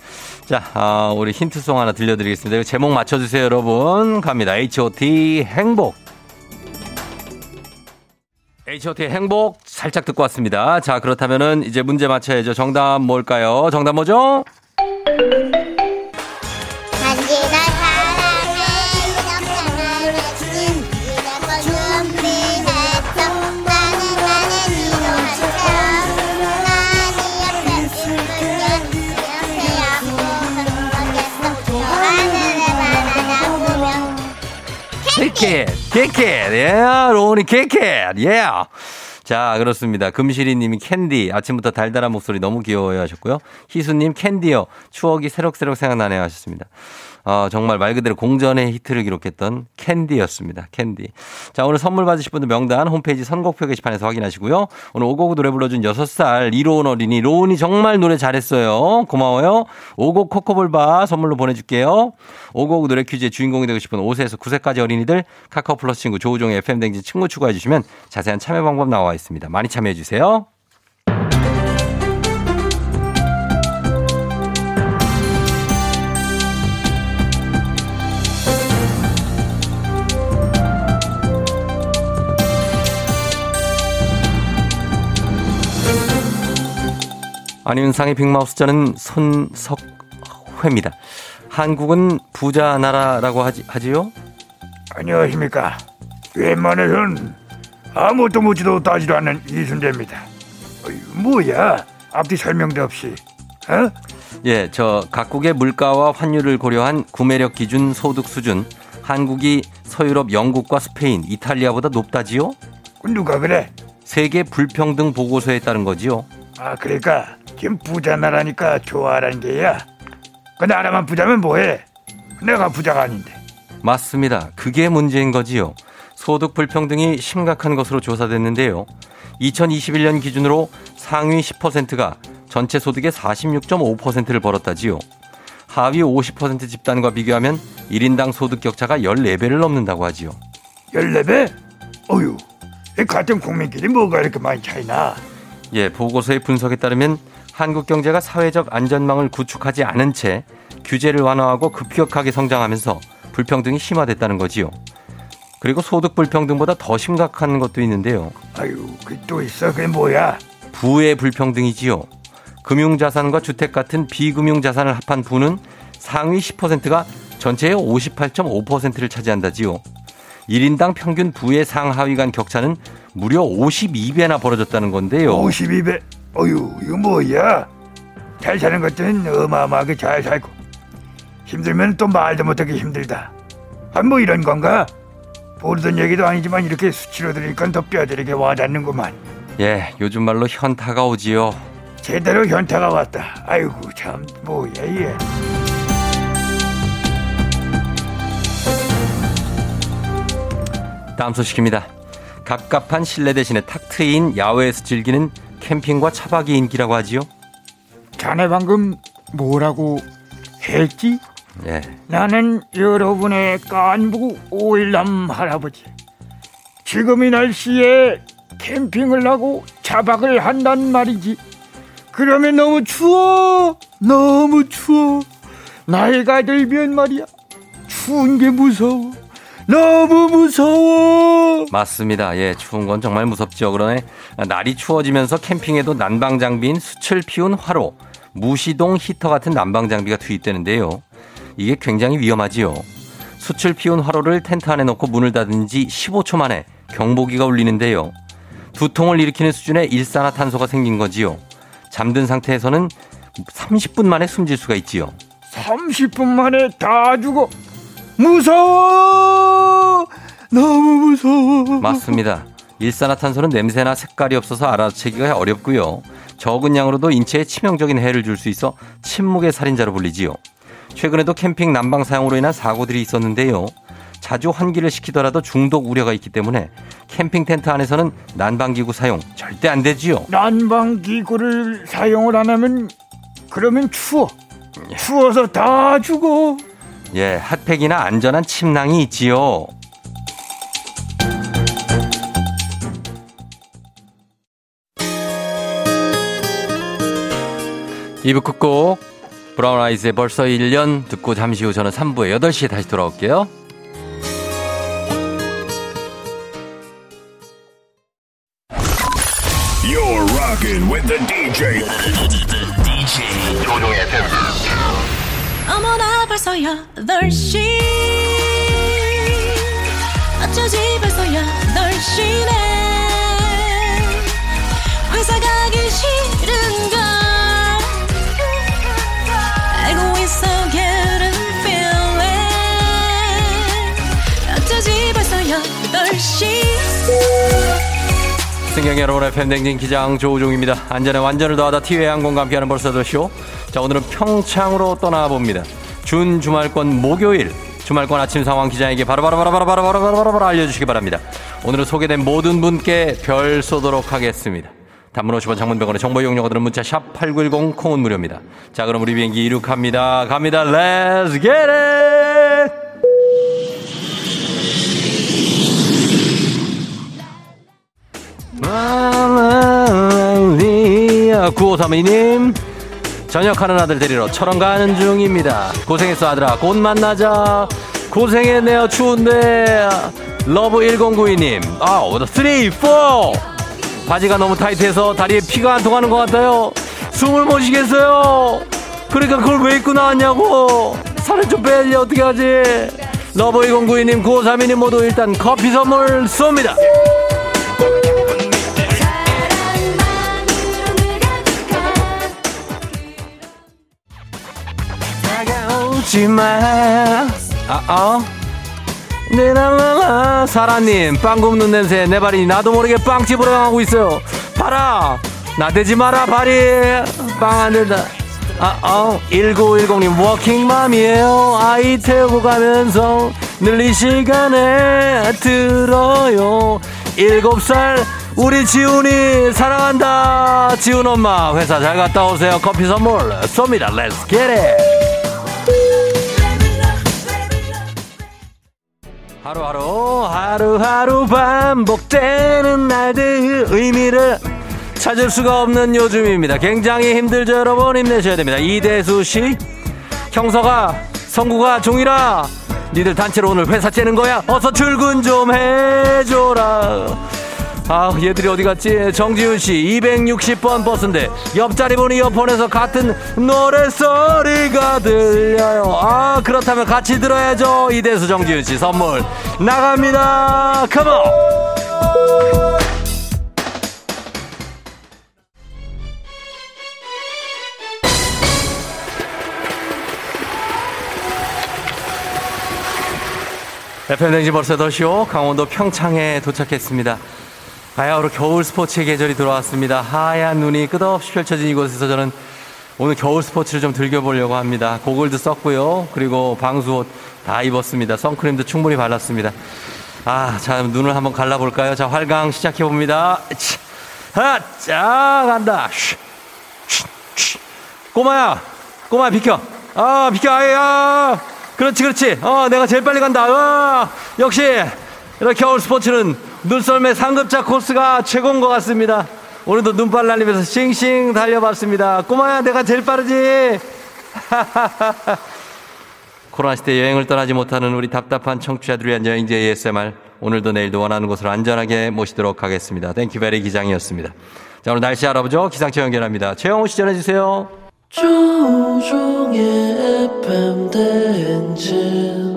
자, 아, 우리 힌트송 하나 들려드리겠습니다. 제목 맞춰주세요, 여러분. 갑니다. H.O.T. 행복. H.O.T. 행복 살짝 듣고 왔습니다. 자, 그렇다면은 이제 문제 맞춰야죠. 정답 뭘까요? 정답 뭐죠? 단 키켓, 예, 로운이 키켓, 예. 자, 그렇습니다. 금실이님이 캔디, 아침부터 달달한 목소리 너무 귀여워요 하셨고요. 희수님 캔디요, 추억이 새록새록 생각나네요 하셨습니다. 어, 정말 말 그대로 공전의 히트를 기록했던 캔디였습니다. 캔디. 자, 오늘 선물 받으실 분들 명단 홈페이지 선곡표 게시판에서 확인하시고요. 오늘 오곡 노래 불러준 6살 이로운 어린이, 로운이 정말 노래 잘했어요. 고마워요. 오곡 코코볼바 선물로 보내줄게요. 오곡 노래 퀴즈의 주인공이 되고 싶은 5세에서 9세까지 어린이들 카카오 플러스 친구 조우종의 FM댕진 친구 추가해 주시면 자세한 참여 방법 나와 있습니다. 많이 참여해 주세요. 안윤상의 빅마우스 저는 손석회입니다. 한국은 부자 나라라고 하지, 하지요? 안녕하십니까. 웬만해선 아무것도 묻지도 따지도 않는 이순재입니다. 어이, 뭐야? 앞뒤 설명도 없이. 어? 예, 저 각국의 물가와 환율을 고려한 구매력 기준 소득 수준 한국이 서유럽 영국과 스페인, 이탈리아보다 높다지요? 그 누가 그래? 세계 불평등 보고서에 따른 거지요. 아 그러니까 지금 부자 나라니까 좋아하라는 게야. 그 나라만 부자면 뭐해? 내가 부자가 아닌데. 맞습니다. 그게 문제인 거지요. 소득 불평등이 심각한 것으로 조사됐는데요. 2021년 기준으로 상위 10%가 전체 소득의 46.5%를 벌었다지요. 하위 50% 집단과 비교하면 1인당 소득 격차가 14배를 넘는다고 하지요. 14배? 어휴, 이 같은 국민끼리 뭐가 이렇게 많이 차이나? 예, 보고서의 분석에 따르면 한국 경제가 사회적 안전망을 구축하지 않은 채 규제를 완화하고 급격하게 성장하면서 불평등이 심화됐다는 거지요. 그리고 소득 불평등보다 더 심각한 것도 있는데요. 아유, 그 또 있어? 그게 뭐야? 부의 불평등이지요. 금융 자산과 주택 같은 비금융 자산을 합한 부는 상위 10%가 전체의 58.5%를 차지한다지요. 1인당 평균 부의 상하위 간 격차는 무려 52배나 벌어졌다는 건데요. 52배? 어휴, 이거 뭐야? 잘 사는 것들은 어마어마하게 잘 살고 힘들면 또 말도 못하게 힘들다. 아, 뭐 이런 건가? 모르던 얘기도 아니지만 이렇게 수치로 들으니까 더 뼈저리게 와닿는구만. 예, 요즘 말로 현타가 오지요. 제대로 현타가 왔다. 아이고 참 뭐야 이게. 다음 소식입니다. 갑갑한 실내 대신에 탁 트인 야외에서 즐기는 캠핑과 차박이 인기라고 하지요. 자네 방금 뭐라고 했지? 예, 나는 여러분의 깐부 오일남 할아버지. 지금 이 날씨에 캠핑을 하고 차박을 한단 말이지. 그러면 너무 추워. 너무 추워. 나이가 들면 말이야. 추운 게 무서워. 너무 무서워. 맞습니다. 예, 추운 건 정말 무섭죠. 그러네 날이 추워지면서 캠핑에도 난방 장비인 수출 피운 화로, 무시동 히터 같은 난방 장비가 투입되는데요. 이게 굉장히 위험하지요. 수출 피운 화로를 텐트 안에 넣고 문을 닫은 지 15초 만에 경보기가 울리는데요. 두통을 일으키는 수준의 일산화탄소가 생긴 거지요. 잠든 상태에서는 30분 만에 숨질 수가 있지요. 30분 만에 다 죽어. 무서워. 너무 무서워. 맞습니다. 일산화탄소는 냄새나 색깔이 없어서 알아채기가 어렵고요. 적은 양으로도 인체에 치명적인 해를 줄 수 있어 침묵의 살인자로 불리지요. 최근에도 캠핑 난방 사용으로 인한 사고들이 있었는데요. 자주 환기를 시키더라도 중독 우려가 있기 때문에 캠핑 텐트 안에서는 난방기구 사용 절대 안 되지요. 난방 기구를 사용을 안 하면 그러면 추워. 추워서 다 죽어. 예, 핫팩이나 안전한 침낭이 있지요. 이부 끝곡 브라운 아이즈의 벌써 1년 듣고 잠시 후 저는 3부에 8시에 다시 돌아올게요. 벌써 8시 어쩌지 벌써 8시네 회사 가기 싫은걸 알고 있어 getting feeling 어쩌지 벌써 8시 승경 여러분의 팬댕진 기장 조우종입니다. 안전에 완전을 더하다 티웨이 항공과 함께하는 벌써 더 쇼. 자 오늘은 평창으로 떠나봅니다. 준 주말권 목요일 주말권 아침 상황 기장에게 바로바로바로바로바로바로바로 알려주시기 바랍니다. 오늘은 소개된 모든 분께 별 쏘도록 하겠습니다. 단문 50원 장문병원의 정보 이용료가 문자 샵 8910 콩은 무료입니다. 자 그럼 우리 비행기 이륙합니다. 갑니다. Let's get it! 말라리아 9532님 전역하는 아들 데리러 철원 가는 중입니다. 고생했어 아들아. 곧 만나자. 고생했네요 추운데. 러브 1092님. 아 3, 4 바지가 너무 타이트해서 다리에 피가 안 통하는 것 같아요. 숨을 못 쉬겠어요. 그러니까 그걸 왜 입고 나왔냐고. 살을 좀 빼야지 어떻게 하지? 러브 1092님 9532님 모두 일단 커피 선물 쏩니다 다가오지 마. 아, 어? 네나나나. 사라님 빵 굽는 냄새 내 발이 나도 모르게 빵집으로 향하고 있어요. 봐라. 나대지 마라 발이. 빵 안 된다. 아, 어, 1910님 워킹맘이에요. 아이 태우고 가면서 늘이 시간에 들어요. 7살 우리 지훈이 사랑한다. 지훈 엄마 회사 잘 갔다 오세요. 커피 선물 쏩니다. Let's get it 하루하루 하루하루 반복되는 날들 의미를 찾을 수가 없는 요즘입니다. 굉장히 힘들죠 여러분 힘내셔야 됩니다. 이대수 씨 형서가 성구가 종이라 니들 단체로 오늘 회사 째는 거야 어서 출근 좀 해줘라 아 얘들이 어디 갔지? 정지훈 씨 260번 버스인데 옆자리 보니 이어폰에서 같은 노래소리가 들려요. 아 그렇다면 같이 들어야죠. 이대수 정지훈 씨 선물 나갑니다. 컴온 FM 댕지 벌써 더쇼 강원도 평창에 도착했습니다. 바야흐로 겨울 스포츠의 계절이 들어왔습니다. 하얀 눈이 끝없이 펼쳐진 이곳에서 저는 오늘 겨울 스포츠를 좀 즐겨보려고 합니다. 고글도 썼고요. 그리고 방수옷 다 입었습니다. 선크림도 충분히 발랐습니다. 아, 자, 눈을 한번 갈라볼까요? 자, 활강 시작해봅니다. 하, 자, 간다. 꼬마야, 꼬마야, 비켜. 아, 비켜, 아야. 그렇지, 그렇지. 어, 내가 제일 빨리 간다. 어, 역시, 이렇게 겨울 스포츠는 눈썰매 상급자 코스가 최고인 것 같습니다. 오늘도 눈발 날리면서 싱싱 달려봤습니다. 꼬마야, 내가 제일 빠르지? 코로나 시대 여행을 떠나지 못하는 우리 답답한 청취자들을 위한 여행지 ASMR. 오늘도 내일도 원하는 곳으로 안전하게 모시도록 하겠습니다. Thank you very 기장이었습니다. 자, 오늘 날씨 알아보죠. 기상청 연결합니다. 최영호 씨 전해주세요. 조우종의 FM 대행진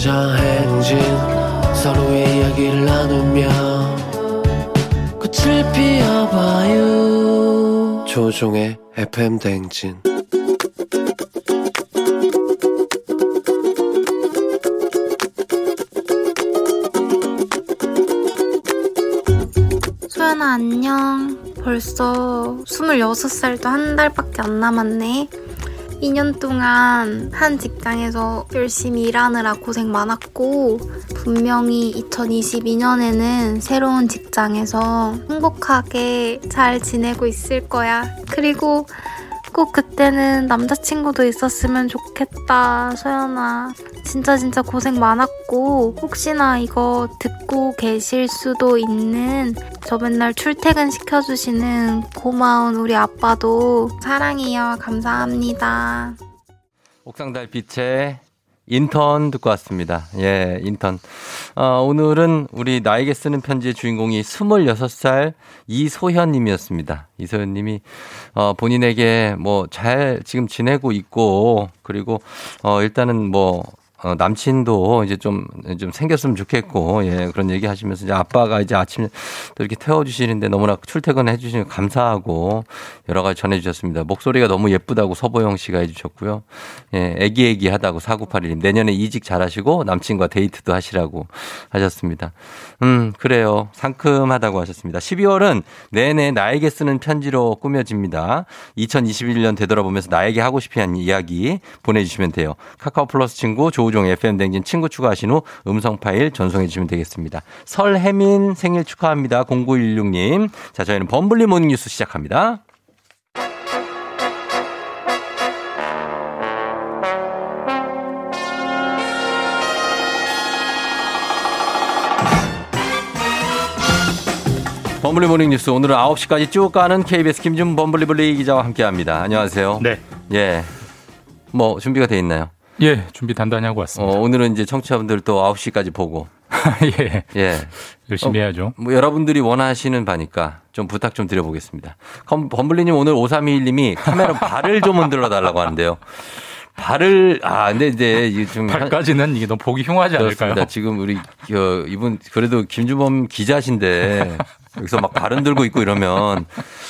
꿈꾸며자 행진 서로의 이야기를 나누며 꽃을 피워봐요 조종의 FM 대행진 소연아 안녕. 벌써 26살도 한 달밖에 안 남았네. 2년 동안 한 직장에서 열심히 일하느라 고생 많았고, 분명히 2022년에는 새로운 직장에서 행복하게 잘 지내고 있을 거야. 그리고 꼭 그때는 남자친구도 있었으면 좋겠다, 소연아. 진짜 진짜 고생 많았고, 혹시나 이거 듣고 계실 수도 있는 저 맨날 출퇴근 시켜주시는 고마운 우리 아빠도 사랑해요. 감사합니다. 옥상 달빛의 인턴 듣고 왔습니다. 예, 인턴. 어, 오늘은 우리 나에게 쓰는 편지의 주인공이 26살 이소현 님이었습니다. 이소현 님이, 어, 본인에게 뭐 잘 지금 지내고 있고, 그리고, 어, 일단은 뭐, 어, 남친도 이제 좀, 좀 생겼으면 좋겠고, 예, 그런 얘기 하시면서 이제 아빠가 이제 아침에 또 이렇게 태워주시는데 너무나 출퇴근해 주시는 거 감사하고 여러 가지 전해주셨습니다. 목소리가 너무 예쁘다고 서보영 씨가 해주셨고요. 예, 애기애기 하다고 4981님. 내년에 이직 잘하시고 남친과 데이트도 하시라고 하셨습니다. 음, 그래요. 상큼하다고 하셨습니다. 12월은 내내 나에게 쓰는 편지로 꾸며집니다. 2021년 되돌아보면서 나에게 하고 싶은 이야기 보내주시면 돼요. 카카오 플러스 친구 조 우종 FM 댕진 친구 추가하신 후 음성 파일 전송해 주시면 되겠습니다. 설혜민 생일 축하합니다. 0916님. 자, 저희는 범블리 모닝 뉴스 시작합니다. 범블리 모닝 뉴스 오늘은 9시까지 쭉 가는 KBS 김준 범블리블리 기자와 함께 합니다. 안녕하세요. 네. 예. 뭐 준비가 돼 있나요? 예, 준비 단단히 하고 어, 왔습니다. 오늘은 이제 청취자분들 또 9시까지 보고 예. 예. 열심히 어, 해야죠. 뭐 여러분들이 원하시는 바니까 좀 부탁 좀 드려보겠습니다. 검- 범블리님 오늘 5321님이 카메라 발을 좀 흔들어 달라고 하는데요. 발을 아 근데 이제 좀 발까지는 이게 너무 보기 흉하지 않을까요? 그렇습니다. 지금 우리 저 이분 그래도 김주범 기자신데 여기서 막 발은 들고 있고 이러면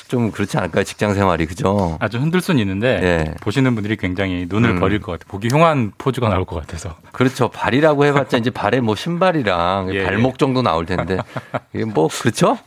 좀 그렇지 않을까요? 직장 생활이 그죠? 아주 흔들 수는 있는데 예. 보시는 분들이 굉장히 눈을 음. 버릴 것 같아요. 보기 흉한 포즈가 나올 것 같아서. 그렇죠. 발이라고 해봤자 이제 발에 뭐 신발이랑 예, 발목 정도 나올 텐데 이게 뭐 그렇죠?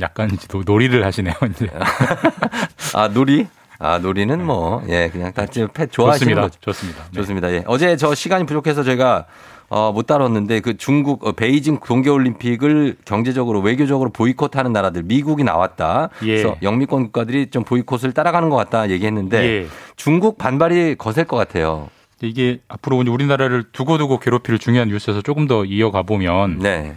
약간 이제 노- 놀이를 하시네요. 이제. 아 놀이? 아 놀이는 뭐 예 그냥 다 지금 펫 좋아하시는 좋습니다. 거죠. 좋습니다. 네. 좋습니다. 예. 어제 저 시간이 부족해서 저희가 어, 못 다뤘는데 그 중국 어, 베이징 동계올림픽을 경제적으로 외교적으로 보이콧하는 나라들 미국이 나왔다. 예. 그래서 영미권 국가들이 좀 보이콧을 따라가는 것 같다 얘기했는데 예. 중국 반발이 거셀 것 같아요. 이게 앞으로 우리나라를 두고두고 괴롭힐 중요한 뉴스에서 조금 더 이어가 보면 네.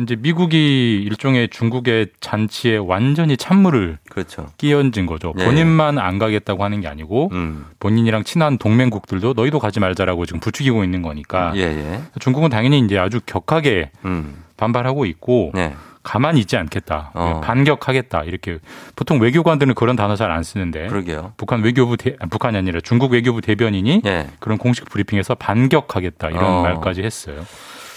이제 미국이 일종의 중국의 잔치에 완전히 찬물을 그렇죠. 끼얹은 거죠. 예. 본인만 안 가겠다고 하는 게 아니고 음. 본인이랑 친한 동맹국들도 너희도 가지 말자라고 지금 부추기고 있는 거니까 예, 예. 중국은 당연히 이제 아주 격하게 음. 반발하고 있고 네. 가만히 있지 않겠다. 어. 반격하겠다. 이렇게 보통 외교관들은 그런 단어 잘 안 쓰는데 그러게요. 북한 외교부 대, 아, 북한이 아니라 중국 외교부 대변인이 예. 그런 공식 브리핑에서 반격하겠다 이런 어. 말까지 했어요.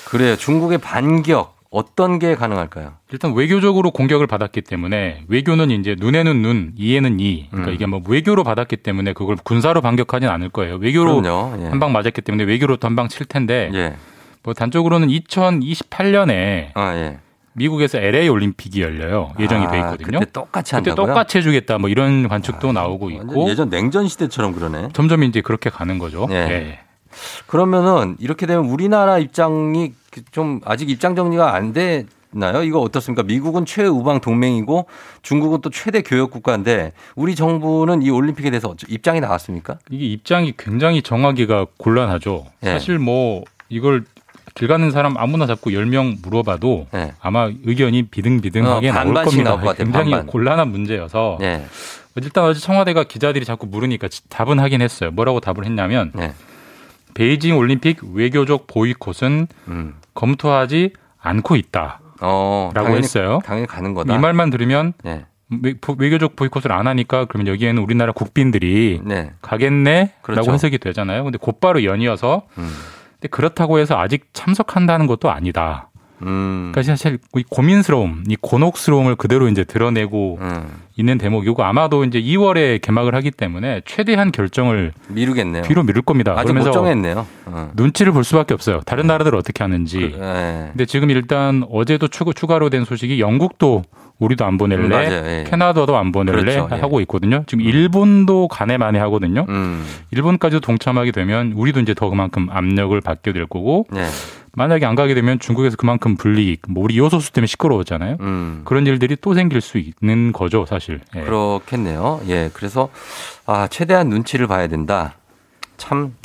그래요. 중국의 반격 어떤 게 가능할까요? 일단 외교적으로 공격을 받았기 때문에 외교는 이제 눈에는 눈, 이에는 이. 그러니까 음. 이게 뭐 외교로 받았기 때문에 그걸 군사로 반격하진 않을 거예요. 외교로. 예. 한방 맞았기 때문에 외교로 또 한 방 칠 텐데 예. 뭐 단적으로는 2028년에 아, 예. 미국에서 LA 올림픽이 열려요. 예정이 아, 돼 있거든요. 그때 똑같이 그때 한다고요? 똑같이 해주겠다 뭐 이런 관측도 나오고 완전 있고 예전 냉전 시대처럼 그러네. 점점 이제 그렇게 가는 거죠. 예. 예. 그러면은 이렇게 되면 우리나라 입장이 그좀 아직 입장 정리가 안 됐나요? 이거 어떻습니까? 미국은 최우방 동맹이고 중국은 또 최대 교역 국가인데 우리 정부는 이 올림픽에 대해서 입장이 나왔습니까? 이게 입장이 굉장히 정하기가 곤란하죠. 예. 사실 뭐 이걸 길 가는 사람 아무나 잡고 10명 물어봐도 예. 아마 의견이 비등비등하게 어, 나올 겁니다. 나올 굉장히 반반. 곤란한 문제여서 예. 일단 어제 청와대가 기자들이 자꾸 물으니까 지- 답은 하긴 했어요. 뭐라고 답을 했냐면 예. 베이징 올림픽 외교적 보이콧은 음. 검토하지 않고 있다라고 어, 당연히, 했어요. 당연히 가는 거다. 이 말만 들으면 예. 외- 외교적 보이콧을 안 하니까 그러면 여기에는 우리나라 국빈들이 네. 가겠네라고 그렇죠. 해석이 되잖아요. 근데 곧바로 연이어서 음. 근데 그렇다고 해서 아직 참석한다는 것도 아니다. 음. 그러니까 사실 이 고민스러움, 이 곤혹스러움을 그대로 이제 드러내고 음. 있는 대목이고 아마도 이제 2월에 개막을 하기 때문에 최대한 결정을 미루겠네요. 뒤로 미룰 겁니다. 아직 못 그러면서 정했네요. 어. 눈치를 볼 수밖에 없어요. 다른 나라들 어떻게 하는지. 그, 예. 근데 지금 일단 어제도 추가, 추가로 된 소식이 영국도 우리도 안 보낼래, 음, 맞아요. 예. 캐나다도 안 보낼래 그렇죠. 예. 하고 있거든요. 지금 일본도 가네 마네 하거든요. 음. 일본까지도 동참하게 되면 우리도 이제 더 그만큼 압력을 받게 될 거고 네. 만약에 안 가게 되면 중국에서 그만큼 불이익, 뭐 우리 요소수 때문에 시끄러웠잖아요. 음. 그런 일들이 또 생길 수 있는 거죠, 사실. 예. 그렇겠네요. 예. 그래서 아, 최대한 눈치를 봐야 된다. 참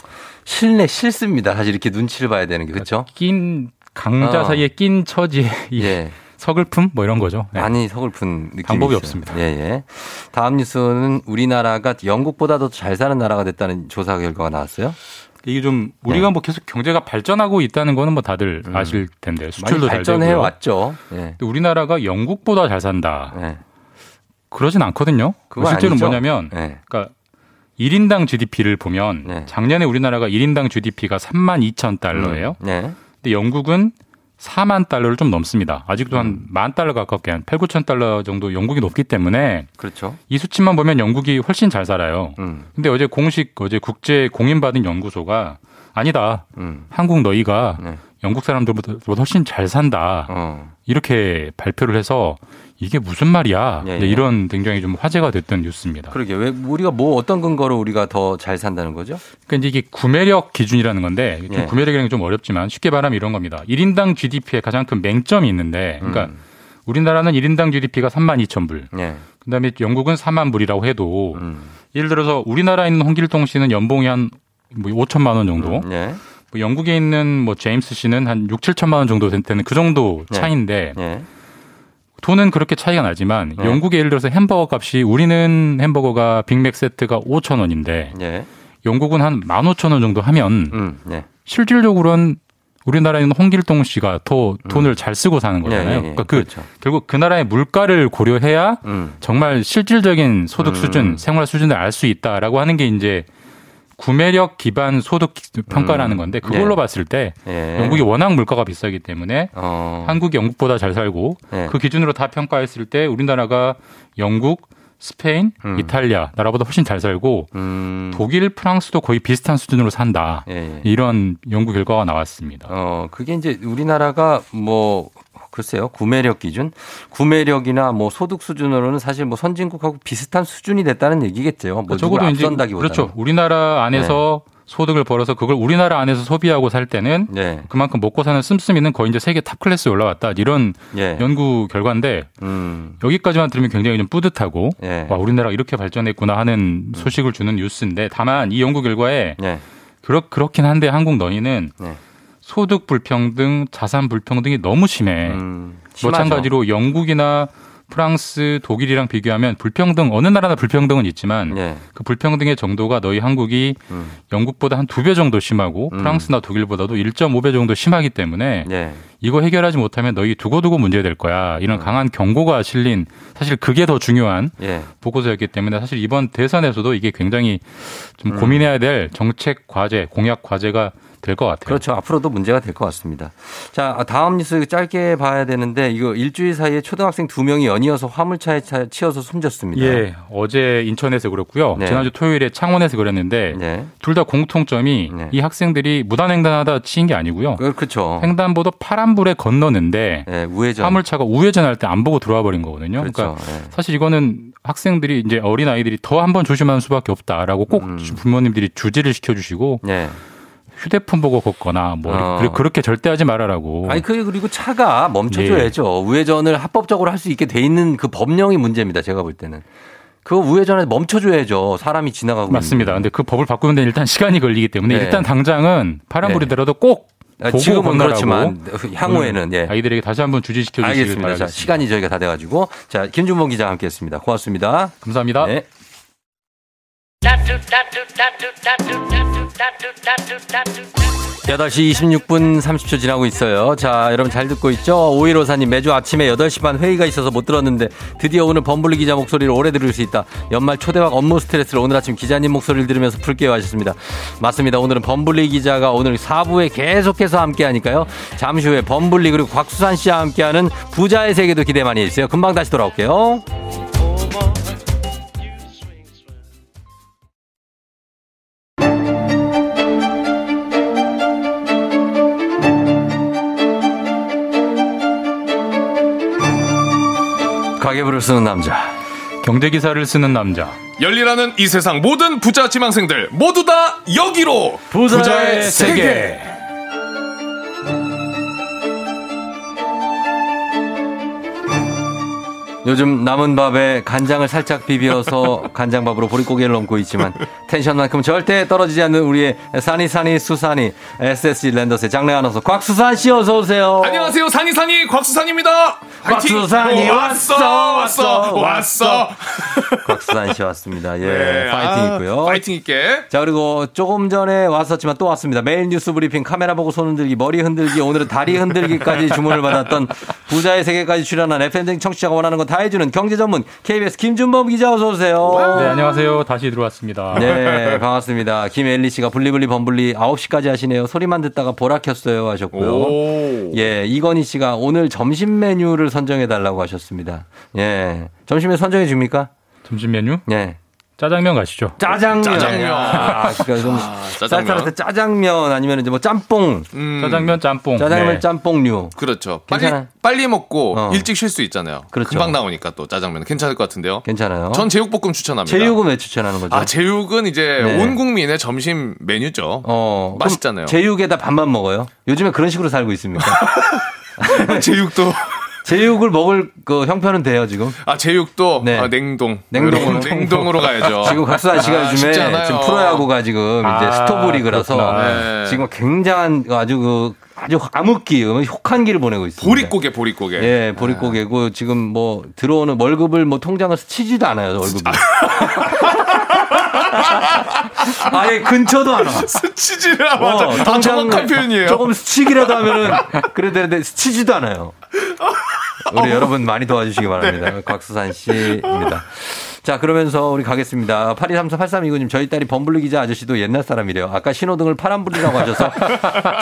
실내 싫습니다. 사실 이렇게 눈치를 봐야 되는 게 그렇죠? 낀 강자 어. 사이에 낀 처지에 이 예. 서글픔 뭐 이런 거죠. 네. 많이 서글픈 느낌이 방법이 있어요. 없습니다. 예, 예. 다음 뉴스는 우리나라가 영국보다도 잘 사는 나라가 됐다는 조사 결과가 나왔어요. 이게 좀 우리가 네. 뭐 계속 경제가 발전하고 있다는 거는 뭐 다들 음. 아실 텐데 수출도 잘 발전해. 왔죠. 예. 근데 우리나라가 영국보다 잘 산다. 예. 그러진 않거든요. 실제로 아니죠. 뭐냐면 예. 그러니까 1인당 GDP를 보면 네. 작년에 우리나라가 1인당 GDP가 3만 2천 달러예요. 음. 네. 근데 영국은 4만 달러를 좀 넘습니다. 아직도 한 만 달러 가깝게 한 8, 9천 달러 정도 영국이 높기 때문에 그렇죠. 이 수치만 보면 영국이 훨씬 잘 살아요. 음. 근데 어제 공식 어제 국제 공인받은 연구소가 아니다. 음. 한국 너희가 네. 영국 사람들보다 훨씬 잘 산다. 어. 이렇게 발표를 해서 이게 무슨 말이야. 예, 네, 예. 이런 굉장히 좀 화제가 됐던 뉴스입니다. 그러게 왜 우리가 뭐 어떤 근거로 우리가 더 잘 산다는 거죠? 그러니까 이게 구매력 기준이라는 건데 좀 예. 구매력이라는 게 좀 어렵지만 쉽게 말하면 이런 겁니다. 1인당 GDP의 가장 큰 맹점이 있는데 그러니까 음. 우리나라는 1인당 GDP가 3만 2천 불. 예. 그다음에 영국은 4만 불이라고 해도 음. 예를 들어서 우리나라에 있는 홍길동 씨는 연봉이 한 뭐 5천만 원 정도. 예. 뭐 영국에 있는 뭐 제임스 씨는 한 6, 7천만 원 정도 되는 그 정도 예. 돈은 그렇게 차이가 나지만 네. 영국에 예를 들어서 햄버거 값이 우리는 햄버거가 빅맥 세트가 5천 원인데 예. 영국은 한 15,000원 정도 하면 음. 네. 실질적으로는 우리나라에 있는 홍길동 씨가 더 돈을 잘 쓰고 사는 거잖아요. 예, 예, 예. 그러니까 그 그렇죠. 결국 그 나라의 물가를 고려해야 음. 정말 실질적인 소득 음. 수준, 생활 수준을 알 수 있다라고 하는 게 이제 구매력 기반 소득 평가라는 음. 건데 그걸로 예. 봤을 때 예. 영국이 워낙 물가가 비싸기 때문에 어. 한국이 영국보다 잘 살고 예. 그 기준으로 다 평가했을 때 우리나라가 영국, 스페인, 음. 이탈리아 나라보다 훨씬 잘 살고 음. 독일, 프랑스도 거의 비슷한 수준으로 산다. 예, 예. 이런 연구 결과가 나왔습니다. 어, 그게 이제 우리나라가 뭐 글쎄요 구매력 기준, 구매력이나 뭐 소득 수준으로는 사실 뭐 선진국하고 비슷한 수준이 됐다는 얘기겠죠. 뭐 적어도 이제. 네. 그렇죠. 우리나라 안에서 소득을 벌어서 그걸 우리나라 안에서 소비하고 살 때는 네. 그만큼 먹고 사는 씀씀이는 거의 이제 세계 탑 클래스에 올라왔다. 이런 예. 연구 결과인데 음. 여기까지만 들으면 굉장히 좀 뿌듯하고 예. 와 우리나라가 이렇게 발전했구나 하는 소식을 주는 뉴스인데 다만 이 연구 결과에 예. 그렇 그렇긴 한데 한국 너희는 네. 소득 불평등, 자산 불평등이 너무 심해. 음. 마찬가지로 영국이나 프랑스, 독일이랑 비교하면 불평등 어느 나라나 불평등은 있지만 예. 그 불평등의 정도가 너희 한국이 음. 영국보다 한 두 배 정도 심하고 음. 프랑스나 독일보다도 1.5배 정도 심하기 때문에 예. 이거 해결하지 못하면 너희 두고두고 문제 될 거야. 이런 강한 경고가 실린 사실 그게 더 중요한 예. 보고서였기 때문에 사실 이번 대선에서도 이게 굉장히 좀 음. 고민해야 될 정책 과제, 공약 과제가 될 것 같아요. 그렇죠. 앞으로도 문제가 될 것 같습니다. 자, 다음 뉴스 짧게 봐야 되는데 이거 일주일 사이에 초등학생 두 명이 연이어서 화물차에 차- 치여서 숨졌습니다. 예, 어제 인천에서 그랬고요. 네. 지난주 토요일에 창원에서 그랬는데 네. 둘다 공통점이 네. 이 학생들이 무단횡단하다 치인 게 아니고요. 그- 그렇죠. 횡단보도 파란불에 건너는데 예, 우회전. 화물차가 우회전할 때 안 보고 들어와 버린 거거든요. 그 그렇죠. 러니까 예. 사실 이거는 학생들이 이제 어린 아이들이 더 한번 조심하는 수밖에 없다라고 꼭 음. 부모님들이 주지를 시켜주시고 예. 휴대폰 보고 걷거나 뭐 어. 그렇게 절대 하지 말아라고. 아니 그 그리고 차가 예. 멈춰줘야죠. 우회전을 합법적으로 할 수 있게 돼 있는 그 법령이 문제입니다. 제가 볼 때는 그 우회전에 멈춰줘야죠. 사람이 지나가고 맞습니다. 있는데. 근데 그 법을 바꾸는 데 일단 시간이 걸리기 때문에 네. 일단 당장은 파란불이더라도 꼭 아, 보고 지금은 그렇지만 향후에는 예. 아이들에게 다시 한번 주지시켜. 자, 바라겠습니다. 시간이 저희가 다 돼가지고 자 김준범 기자 와 함께했습니다. 고맙습니다. 감사합니다. 네. 8시 26분 30초 지나고 있어요. 자, 여러분 잘 듣고 있죠? 오일오사님 매주 아침에 8시 반 회의가 있어서 못 들었는데 드디어 오늘 범블리 기자 목소리를 오래 들을 수 있다. 연말 초대박 업무 스트레스를 오늘 아침 기자님 목소리를 들으면서 풀게요 하셨습니다. 맞습니다. 오늘은 범블리 기자가 오늘 4부에 계속해서 함께 하니까요. 잠시 후에 범블리 그리고 곽수산 씨와 함께하는 부자의 세계도 기대 많이 해주세요. 금방 다시 돌아올게요. 가계부를 쓰는 남자. 경제 기사를 쓰는 남자. 열리라는 이 세상 모든 부자 지망생들 모두 다 여기로 부자의 세계. 요즘 남은 밥에 간장을 살짝 비벼서 간장밥으로 보릿고개를 넘고 있지만 텐션만큼 절대 떨어지지 않는 우리의 사니사니 수사니 SSG 랜더스의 장래 아나운서 곽수산 씨 어서 오세요. 안녕하세요 산이산이 곽수산입니다! 곽수산이 오, 왔어, 왔어 왔어, 왔어 곽수산 씨 왔습니다. 예, 네, 파이팅 아, 있고요. 파이팅 있게 자 그리고 조금 전에 왔었지만 또 왔습니다. 매일 뉴스 브리핑 카메라 보고 손 흔들기 머리 흔들기 오늘은 다리 흔들기까지 주문을 받았던 부자의 세계까지 출연한 FM대행진 청취자가 원하는 건 다 해주는 경제 전문 KBS 김준범 기자 어서 오세요. 네, 안녕하세요. 다시 들어왔습니다. 네, 반갑습니다. 김엘리 씨가 블리블리 범블리 9시까지 하시네요. 소리만 듣다가 보라 켰어요 하셨고요. 오. 예, 이건희 씨가 오늘 점심 메뉴를 선정해 달라고 하셨습니다. 예. 점심에 선정해 줍니까? 점심 메뉴? 예. 짜장면 가시죠. 짜장면. 짜장면. 아, 그러니까 좀 아, 짜장면. 짜장면 아니면 이제 뭐 짬뽕. 음, 짜장면 짬뽕. 짜장면 네. 짬뽕류. 그렇죠 빨리 괜찮아요? 빨리 먹고 어. 일찍 쉴 수 있잖아요 그렇죠. 금방 나오니까 또 짜장면 괜찮을 것 같은데요 괜찮아요. 전 제육볶음 추천합니다 제육은 왜 추천하는 거죠? 아 제육은 이제 네. 온 국민의 점심 메뉴죠 어, 맛있잖아요. 제육에다 밥만 먹어요? 요즘에 그런 식으로 살고 있습니까? 제육도 제육을 먹을 그 형편은 돼요, 지금? 아 제육도 네. 아, 냉동 냉동으로. 냉동으로 가야죠 지금 곽수산 씨가 아, 요즘에. 지금 프로야구가 지금 이제 아, 스토브 리그라서 그렇구나. 네. 지금 굉장한 아주 그 아주 암흑기, 혹한기를 보내고 있습니다. 보릿고개 보릿고개 예, 보릿고개고 지금 뭐 들어오는 월급을 뭐 통장을 스치지도 않아요, 월급이. 아예 근처도 안 와. 스치지를 맞아 어, 아, 정확한 표현이에요 조금 스치기라도 하면은 그래도 되는데 스치지도 않아요. 우리 여러분 많이 도와주시기 바랍니다. 곽수산 씨입니다. 자, 그러면서 우리 가겠습니다. 82348329님, 저희 딸이 범블리 기자 아저씨도 옛날 사람이래요. 아까 신호등을 파란불이라고 하셔서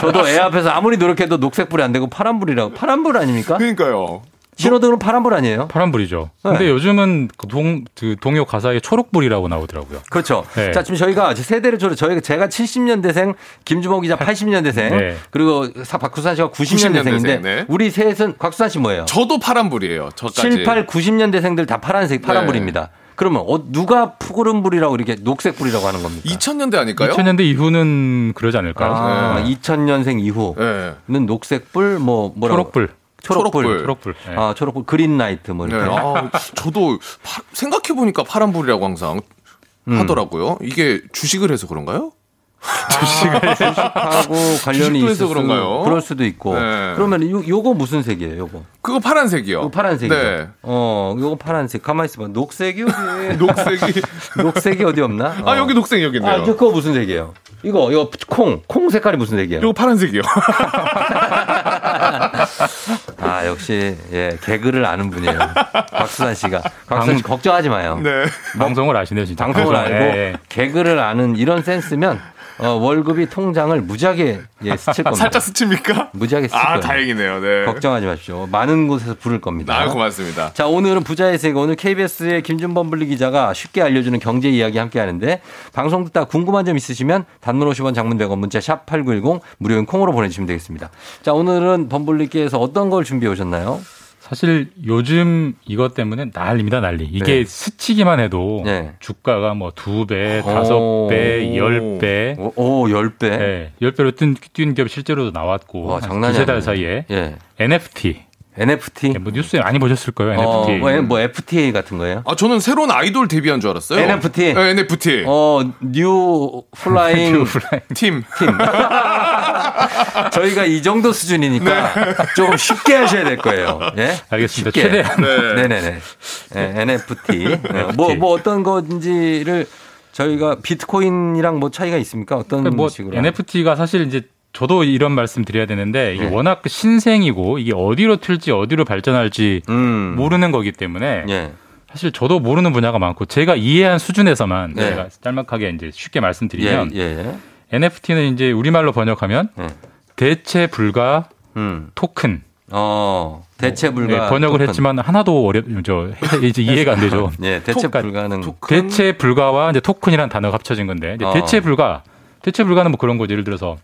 저도 애 앞에서 아무리 노력해도 녹색불이 안 되고 파란불이라고. 파란불 아닙니까? 그러니까요. 신호등은 파란불 아니에요? 파란불이죠. 근데 네. 요즘은 그 동, 그 동요 가사에 초록불이라고 나오더라고요. 그렇죠. 네. 자, 지금 저희가 세대를 조로 저희가 제가 70년대생, 김주모 기자 80년대생, 네. 그리고 사- 박수산 씨가 90년대생, 90년대생인데 네. 우리 셋은 곽수산 씨 뭐예요? 저도 파란불이에요. 저까지. 7, 8, 90년대생들 다 파란색, 파란불입니다. 그러면 어, 누가 푸르른불이라고 이렇게 녹색불이라고 하는 겁니까? 2000년대 아닐까요? 2000년대 이후는 그러지 않을까요? 아, 네. 2000년생 이후는 네. 녹색불 뭐 뭐라고? 초록불. 초록불. 초록불. 초록불. 네. 아, 초록불 그린라이트 뭐 네. 이렇게. 아, 저도 생각해 보니까 파란불이라고 항상 음. 하더라고요. 이게 주식을 해서 그런가요? 하고 관련이 주식도 있을 해서 수, 그런가요? 그럴 수도 있고. 네. 그러면 요, 요거 무슨 색이에요, 요거? 그거 파란색이요. 이거 파란색이죠. 네. 어, 요거 파란색. 가만히 있어 봐. 녹색이 어디? 녹색이. 녹색이 어디 없나? 어. 아, 여기 녹색 여기 있네요. 아, 저 그거 무슨 색이에요? 이거, 이거 콩. 콩 색깔이 무슨 색이에요? 이거 파란색이요. 아, 역시, 예, 개그를 아는 분이에요. 박수산 씨가. 박수산 씨 걱정하지 마요. 네. 방송을 아시네요, 진짜. 방송을 알고 예. 개그를 아는 이런 센스면 어, 월급이 통장을 무지하게 예, 스칠 아, 겁니다. 살짝 스칩니까? 무지하게 스칠 아, 거예요. 다행이네요. 네. 걱정하지 마십시오. 많은 곳에서 부를 겁니다. 아, 고맙습니다. 자, 오늘은 부자의 세계. 오늘 KBS의 김준범 블리 기자가 쉽게 알려주는 경제 이야기 함께 하는데 방송 듣다 궁금한 점 있으시면 단문 50원 장문 100원 문자 샵 8910 무료인 콩으로 보내주시면 되겠습니다. 자, 오늘은 범블리께서 어떤 걸 준비해 오셨나요? 사실 요즘 이것 때문에 난리입니다, 난리. 이게 네. 스치기만 해도 네. 주가가 뭐 두 배, 오. 다섯 배, 열 배. 오, 오 10배. 네, 열 배로 뛴, 뛴 기업 실제로도 나왔고. 와, 한 장난이 두세 달. 사이에. 예. NFT. NFT. 뭐 뉴스에 많이 보셨을 거예요, 어, NFT. 뭐, 뭐 FTA 같은 거예요? 아, 저는 새로운 아이돌 데뷔한 줄 알았어요. NFT. 네, NFT. 어, 뉴 플라잉 뉴 플라잉. 팀. 팀. 저희가 이 정도 수준이니까 조금 쉽게 하셔야 될 거예요. 예? 알겠습니다. 쉽게. 최대한. 네. 네네네. 예, NFT. 네, 뭐, 뭐 어떤 건지를 저희가 비트코인이랑 뭐 차이가 있습니까? 어떤 그러니까 뭐 식으로? NFT가 사실 이제 저도 이런 말씀 드려야 되는데 이게 네. 워낙 그 신생이고 이게 어디로 튈지 어디로 발전할지 음. 모르는 거기 때문에 예. 사실 저도 모르는 분야가 많고 제가 이해한 수준에서만 네. 제가 짤막하게 이제 쉽게 예, 말씀드리면 예. NFT는 이제 우리말로 번역하면 예. 대체 불가 음. 토큰 어, 대체 불가. 네, 번역을 토큰. 했지만 하나도 어렵 저 이제 이해가 안 되죠. 예, 대체 토- 불가능. 대체 불가와 이제 토큰이라는 단어가 합쳐진 건데 어. 대체 불가 대체 불가는 뭐 그런 거죠. 예를 들어서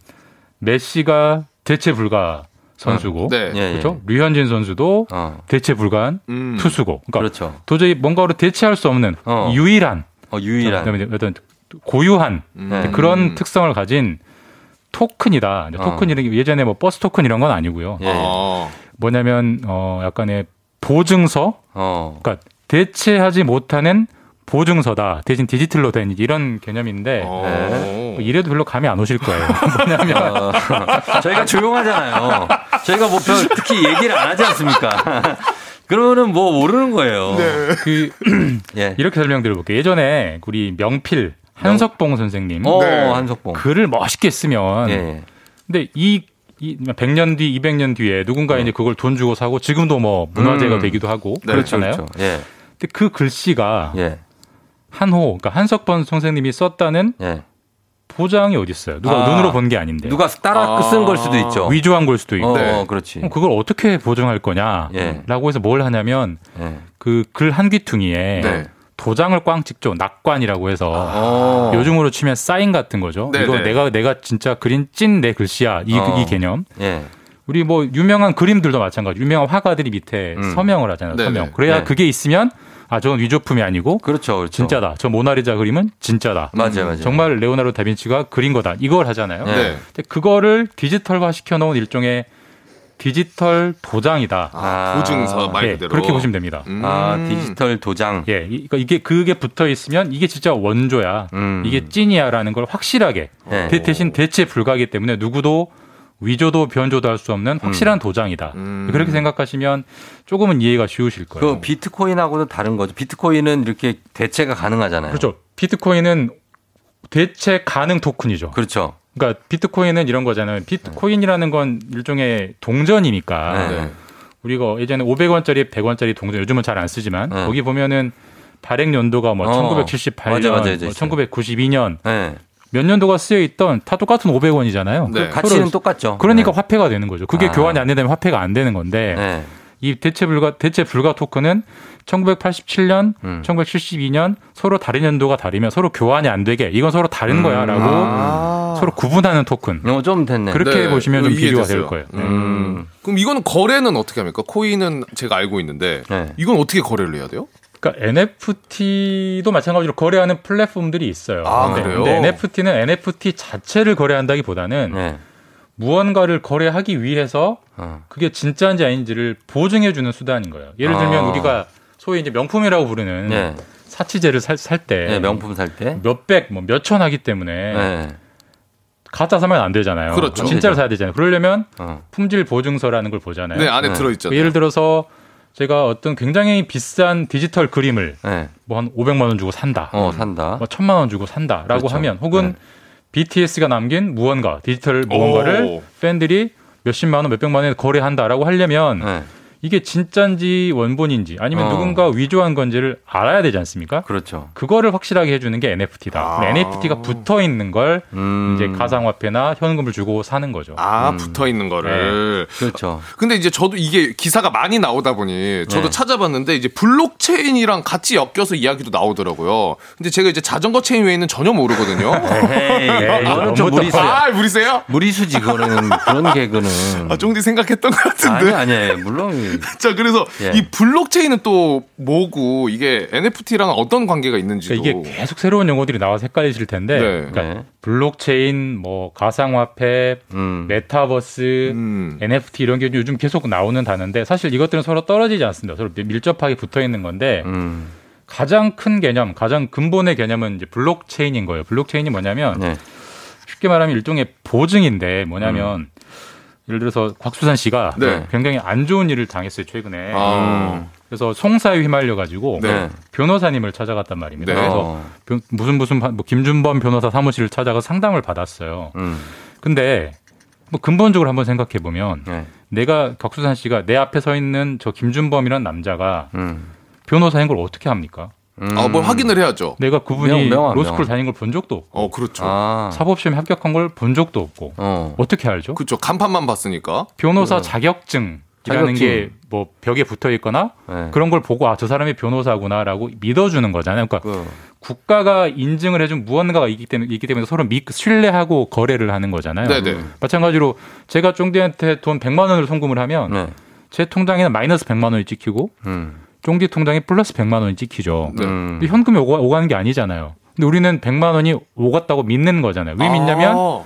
메시가 대체 불가 선수고 네. 예, 예. 그렇죠. 류현진 선수도 어. 대체 불가한 음. 투수고 그러니까 그렇죠. 도저히 뭔가로 대체할 수 없는 어. 유일한 어, 유일한. 그다음에 어떤 고유한 네. 그런 특성을 가진 토큰이다. 어. 토큰이라는 게 예전에 뭐 버스 토큰 이런 건 아니고요. 예. 어. 뭐냐면 어 약간의 보증서 어. 그러니까 대체하지 못하는 보증서다. 대신 디지털로 된 이런 개념인데 어. 뭐 이래도 별로 감이 안 오실 거예요. 뭐냐면 어, 저희가 조용하잖아요. 저희가 뭐 별, 특히 얘기를 안 하지 않습니까? 그러면은 뭐 모르는 거예요. 그 예. 이렇게 설명드려 볼게요. 예전에 우리 명필 한석봉 선생님 어, 네. 한석봉. 글을 멋있게 쓰면 예. 근데 이, 이 100년 뒤, 200년 뒤에 누군가 이제 그걸 돈 주고 사고 지금도 뭐 문화재가 음. 되기도 하고 네, 그렇잖아요. 그렇죠. 예. 근데 그 글씨가 예. 한호, 그러니까 한석번 선생님이 썼다는 예. 보장이 어디 있어요? 누가 아. 눈으로 본 게 아닌데. 누가 따라 아. 쓴걸 수도 있죠. 위조한 걸 수도 있고. 어, 네. 어, 그렇지. 그럼 그걸 어떻게 보증할 거냐라고 예. 해서 뭘 하냐면 예. 그글 한 귀퉁이에 네. 도장을 꽝 찍죠. 낙관이라고 해서 어. 요즘으로 치면 사인 같은 거죠. 네, 이거 네. 내가 내가 진짜 그린 찐 내 글씨야. 이, 어. 이 개념. 예. 우리 뭐 유명한 그림들도 마찬가지. 유명한 화가들이 밑에 음. 서명을 하잖아요. 네네. 서명. 그래야 네. 그게 있으면 아 저건 위조품이 아니고 그렇죠. 그렇죠. 진짜다. 저 모나리자 그림은 진짜다. 맞아요, 맞아요. 정말 레오나르도 다빈치가 그린 거다. 이걸 하잖아요. 네. 네. 근데 그거를 디지털화 시켜 놓은 일종의 디지털 도장이다. 아. 보증서 말 예, 그대로. 그렇게 보시면 됩니다. 음. 아, 디지털 도장. 예, 이- 그러니까 이게 그게 붙어 있으면 이게 진짜 원조야. 음. 이게 찐이야라는 걸 확실하게 예. 대- 대신 대체 불가하기 때문에 누구도 위조도 변조도 할 수 없는 확실한 도장이다. 음. 그렇게 생각하시면 조금은 이해가 쉬우실 거예요. 그 비트코인하고는 다른 거죠. 비트코인은 이렇게 대체가 가능하잖아요. 그렇죠. 비트코인은 대체 가능 토큰이죠. 그렇죠. 그러니까 비트코인은 이런 거잖아요. 비트코인이라는 건 일종의 동전이니까 네. 우리가 예전에 500원짜리, 100원짜리 동전 요즘은 잘 안 쓰지만 네. 거기 보면은 발행 연도가 뭐 어. 1978년, 맞아, 맞아, 뭐 있어요. 1992년 네. 몇 년도가 쓰여 있던 다 똑같은 500원이잖아요. 네. 가치는 똑같죠. 그러니까 네. 화폐가 되는 거죠. 그게 아. 교환이 안 되면 화폐가 안 되는 건데 네. 이 대체 불가 대체 불가 토큰은 1987년, 음. 1972년 서로 다른 연도가 다르면 서로 교환이 안 되게 이건 서로 다른 거야라고 아. 서로 구분하는 토큰. 어, 좀 됐네. 그렇게 네, 보시면 좀 비교가 이해됐어요. 될 거예요. 네. 음. 그럼 이거는 거래는 어떻게 합니까? 코인은 제가 알고 있는데 네. 이건 어떻게 거래를 해야 돼요? 그러니까 NFT도 마찬가지로 거래하는 플랫폼들이 있어요. 아, 근데, 그래요? 근데 NFT는 NFT 자체를 거래한다기보다는 네. 무언가를 거래하기 위해서 어. 그게 진짜인지 아닌지를 보증해주는 수단인 거예요. 예를 들면 아. 우리가 소위 이제 명품이라고 부르는 네. 사치제를 살 때 네, 명품 살 때. 몇백, 뭐 몇천 하기 때문에 네. 가짜 사면 안 되잖아요. 그렇죠. 진짜를 사야 되잖아요. 그러려면 어. 품질 보증서라는 걸 보잖아요. 네, 안에 네. 들어있잖아요. 예를 들어서 제가 어떤 굉장히 비싼 디지털 그림을 네. 뭐한 500만 원 주고 산다. 어, 산다. 뭐 천만 원 주고 산다라고 그렇죠. 하면 혹은 네. BTS가 남긴 무언가 디지털 무언가를 오. 팬들이 몇십만 원, 몇백만 원에 거래한다라고 하려면 네. 이게 진짜인지 원본인지 아니면 어. 누군가 위조한 건지를 알아야 되지 않습니까? 그렇죠. 그거를 확실하게 해주는 게 NFT다. 아. NFT가 붙어 있는 걸 음. 이제 가상화폐나 현금을 주고 사는 거죠. 아, 음. 붙어 있는 거를. 그렇죠. 근데 이제 저도 이게 기사가 많이 나오다 보니 저도 네. 찾아봤는데 이제 블록체인이랑 같이 엮여서 이야기도 나오더라고요. 근데 제가 이제 자전거 체인 외에는 전혀 모르거든요. 에이, 이거는 좀 너무 무리수야. 아, 무리세요? 무리수지, 그거는. 그런 개그는. 아, 쫑디 생각했던 것 같은데. 아니, 아니, 물론. 자, 그래서 예. 이 블록체인은 또 뭐고 이게 NFT랑 어떤 관계가 있는지도. 그러니까 이게 계속 새로운 용어들이 나와서 헷갈리실 텐데 네. 그러니까 네. 블록체인, 뭐 가상화폐, 음. 메타버스, 음. NFT 이런 게 요즘 계속 나오는 단어인데 사실 이것들은 서로 떨어지지 않습니다. 서로 밀접하게 붙어 있는 건데 음. 가장 큰 개념, 가장 근본의 개념은 이제 블록체인인 거예요. 블록체인이 뭐냐면 네. 쉽게 말하면 일종의 보증인데 뭐냐면 음. 예를 들어서 곽수산 씨가 네. 굉장히 안 좋은 일을 당했어요 최근에. 아. 그래서 송사에 휘말려 가지고 네. 변호사님을 찾아갔단 말입니다. 네. 그래서 어. 변- 무슨 무슨 바- 뭐 김준범 변호사 사무실을 찾아가 상담을 받았어요. 음. 근데 뭐 근본적으로 한번 생각해 보면 네. 내가 곽수산 씨가 내 앞에 서 있는 저 김준범이란 남자가 음. 변호사인 걸 어떻게 합니까? 음. 아, 뭘 확인을 해야죠. 내가 그분이 명- 명함, 로스쿨. 다닌 걸 본 적도 없고 어, 그렇죠. 아. 사법시험에 합격한 걸 본 적도 없고 어. 어떻게 알죠? 그렇죠. 간판만 봤으니까. 변호사 자격증 이라는 자격증. 게뭐 벽에 붙어 있거나 네. 그런 걸 보고 아 저 사람이 변호사구나라고 믿어주는 거잖아요. 그러니까 그, 국가가 인증을 해준 무언가가 있기 때문에, 있기 때문에 서로 믿, 신뢰하고 거래를 하는 거잖아요. 네네. 마찬가지로 제가 쫑디한테 돈 100만 원을 송금을 하면 네. 제 통장에는 마이너스 100만 원이 찍히고 음. 쫑디 통장에 플러스 100만 원이 찍히죠. 네. 음. 근데 현금이 오가, 오가는 게 아니잖아요. 근데 우리는 100만 원이 오갔다고 믿는 거잖아요. 왜 믿냐면 아,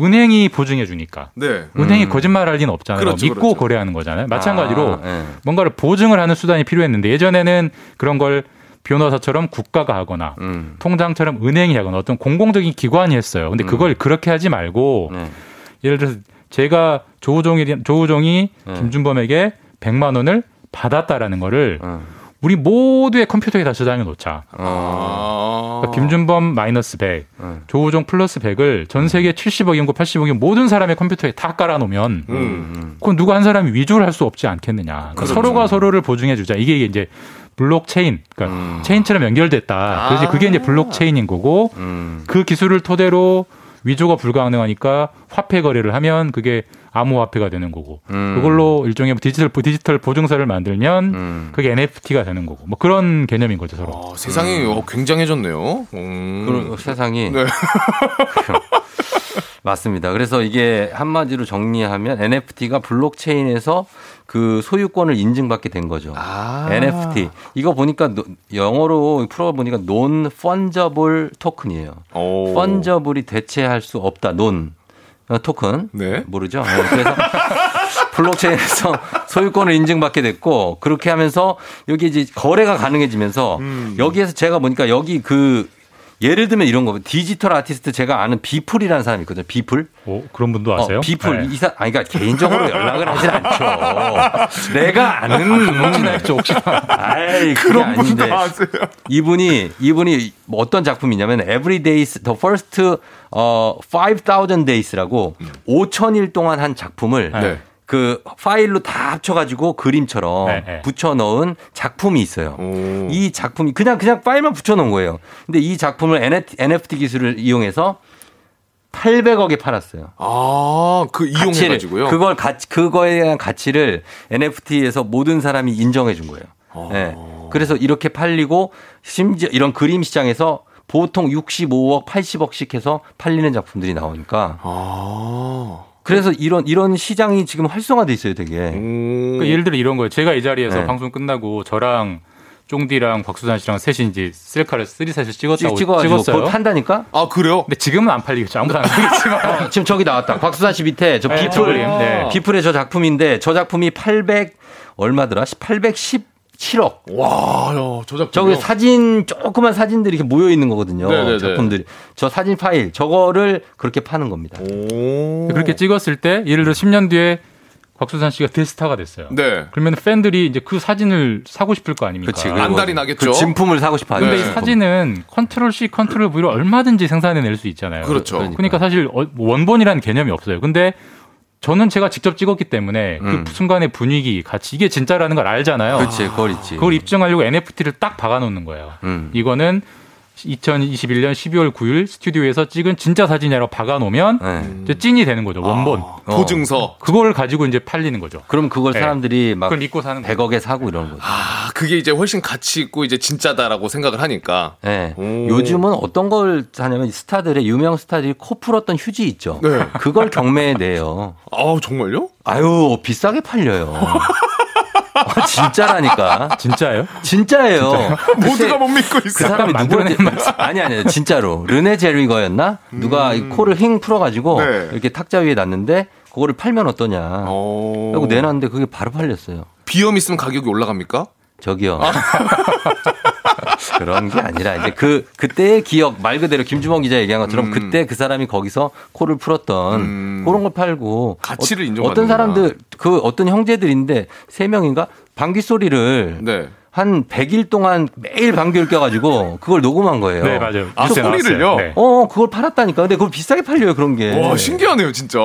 은행이 보증해 주니까. 네. 은행이 음. 거짓말할 리는 없잖아요. 그렇죠, 믿고 그렇죠. 거래하는 거잖아요. 마찬가지로 아, 네. 뭔가를 보증을 하는 수단이 필요했는데 예전에는 그런 걸 변호사처럼 국가가 하거나 음. 통장처럼 은행이 하거나 어떤 공공적인 기관이 했어요. 근데 그걸 그렇게 하지 말고 네. 예를 들어서 제가 조우종이 조우종이 네. 김준범에게 100만 원을 받았다라는 거를 어. 우리 모두의 컴퓨터에 다 저장해 놓자. 어. 아. 그러니까 김준범 마이너스 100, 네. 조우종 플러스 100을 전 세계 70억 인구, 80억 인구 모든 사람의 컴퓨터에 다 깔아 놓으면 음. 음. 그건 누구 한 사람이 위조를 할 수 없지 않겠느냐. 그러니까 그렇죠. 서로가 서로를 보증해 주자. 이게 이제 블록체인, 그러니까 음. 체인처럼 연결됐다. 그래서 아. 그게 이제 블록체인인 거고 음. 그 기술을 토대로 위조가 불가능하니까 화폐 거래를 하면 그게 암호화폐가 되는 거고 음. 그걸로 일종의 디지털 디지털 보증서를 만들면 음. 그게 NFT가 되는 거고 뭐 그런 개념인 거죠 서로. 아, 세상이 어, 굉장해졌네요. 음. 그런 세상이 네. 맞습니다. 그래서 이게 한마디로 정리하면 NFT가 블록체인에서 그 소유권을 인증받게 된 거죠. 아. NFT. 이거 보니까 노- 영어로 풀어 보니까 non fungible token이에요. 오. fungible 대체할 수 없다. 어, 토큰. 네. 모르죠. 네, 그래서 블록체인에서 소유권을 인증받게 됐고 그렇게 하면서 여기 이제 거래가 가능해지면서 음. 여기에서 제가 보니까 여기 그 예를 들면 이런 거 디지털 아티스트 제가 아는 비플이라는 사람이 있거든요. 비플. 어, 그런 분도 아세요? 어, 비플 네. 이사 아니 그러니까 개인적으로 연락을 하진 않죠. 내가 아는 혹시나 했죠, 혹시나. 아이 그런 분도 아세요. 이분이 이분이 뭐 어떤 작품이냐면 Everydays the First 어 5,000 Days라고 5,000일 동안 한 작품을 네. 그 파일로 다 합쳐가지고 그림처럼 네, 네. 붙여 넣은 작품이 있어요. 오. 이 작품이 그냥 그냥 파일만 붙여 놓은 거예요. 근데 이 작품을 NFT 기술을 이용해서 800억에 팔았어요. 아, 그 가치를, 이용해 가지고요. 그걸 가치, 그거에 대한 가치를 NFT에서 모든 사람이 인정해 준 거예요. 아. 예. 그래서 이렇게 팔리고 심지어 이런 그림 시장에서 보통 65억, 80억씩 해서 팔리는 작품들이 나오니까. 아. 그래서 이런 이런 시장이 지금 활성화돼 있어요, 되게. 음. 그러니까 예를 들어 이런 거예요. 제가 이 자리에서 네. 방송 끝나고 저랑 쫑디랑 박수산 씨랑 셋이 이제 셀카를 쓰리샷을 찍었다고 찍- 찍었어요. 그걸 판다니까? 아, 그래요? 근데 지금은 안 팔리겠죠. 아무도 안 사겠지만. 지금 저기 나왔다. 곽수산 씨 밑에 저 네, 비플. 네. 비플의 저 작품인데 저 작품이 800 얼마더라? 817억. 와, 야, 저 작품. 저기 사진 조그만 사진들이 이렇게 모여 있는 거거든요. 네네네. 작품들이. 저 사진 파일 저거를 그렇게 파는 겁니다. 오. 그렇게 찍었을 때 예를 들어 10년 뒤에 곽수산 씨가 대스타가 됐어요. 네. 그러면 팬들이 이제 그 사진을 사고 싶을 거 아닙니까? 그치. 안달이 나겠죠. 그 진품을 사고 싶어 하죠. 근데 이 네. 사진은 컨트롤 C, 컨트롤 V로 얼마든지 생산해낼 수 있잖아요. 그렇죠. 그러니까 사실 어- 원본이라는 개념이 없어요. 근데 저는 제가 직접 찍었기 때문에 음. 그 순간의 분위기, 같이 이게 진짜라는 걸 알잖아요. 그렇지, 그걸 있지. 그걸 입증하려고 NFT를 딱 박아놓는 거예요. 음. 이거는 2021년 12월 9일 스튜디오에서 찍은 진짜 사진이라고 박아놓으면 네. 찐이 되는 거죠. 원본. 아, 보증서. 그걸 가지고 이제 팔리는 거죠. 그럼 그걸 네. 사람들이 막 그걸 믿고 사는 거죠. 100억에 사고 이러는 거죠. 아, 그게 이제 훨씬 가치 있고 이제 진짜다라고 생각을 하니까. 네. 오. 요즘은 어떤 걸 하냐면 스타들의 유명 스타들이 코 풀었던 휴지 있죠. 네. 그걸 경매에 내요. 아, 정말요? 아유 비싸게 팔려요. 아, 진짜라니까. 진짜예요? 진짜예요. 모두가 못 믿고 그 있어요. 사람이 누구한테 아니 아니 진짜로 르네 제리거였나 누가 이 코를 힝 풀어가지고 음. 네. 이렇게 탁자 위에 놨는데 그거를 팔면 어떠냐 어. 하고 내놨는데 그게 바로 팔렸어요 비염 있으면 가격이 올라갑니까? 저기요 그런 게 아니라 이제 그 그때의 기억 말 그대로 김주범 기자 얘기한 것처럼 음. 그때 그 사람이 거기서 코를 풀었던 음. 그런 걸 팔고 가치를 어, 인정받는구나. 어떤 사람들 그 어떤 형제들인데 세 명인가 방귀 소리를 네. 한 100일 동안 매일 방귀를 껴가지고 그걸 녹음한 거예요. 네, 맞아요. 아, 소리를요? 네. 어, 그걸 팔았다니까. 근데 그걸 비싸게 팔려요, 그런 게. 와, 신기하네요, 진짜.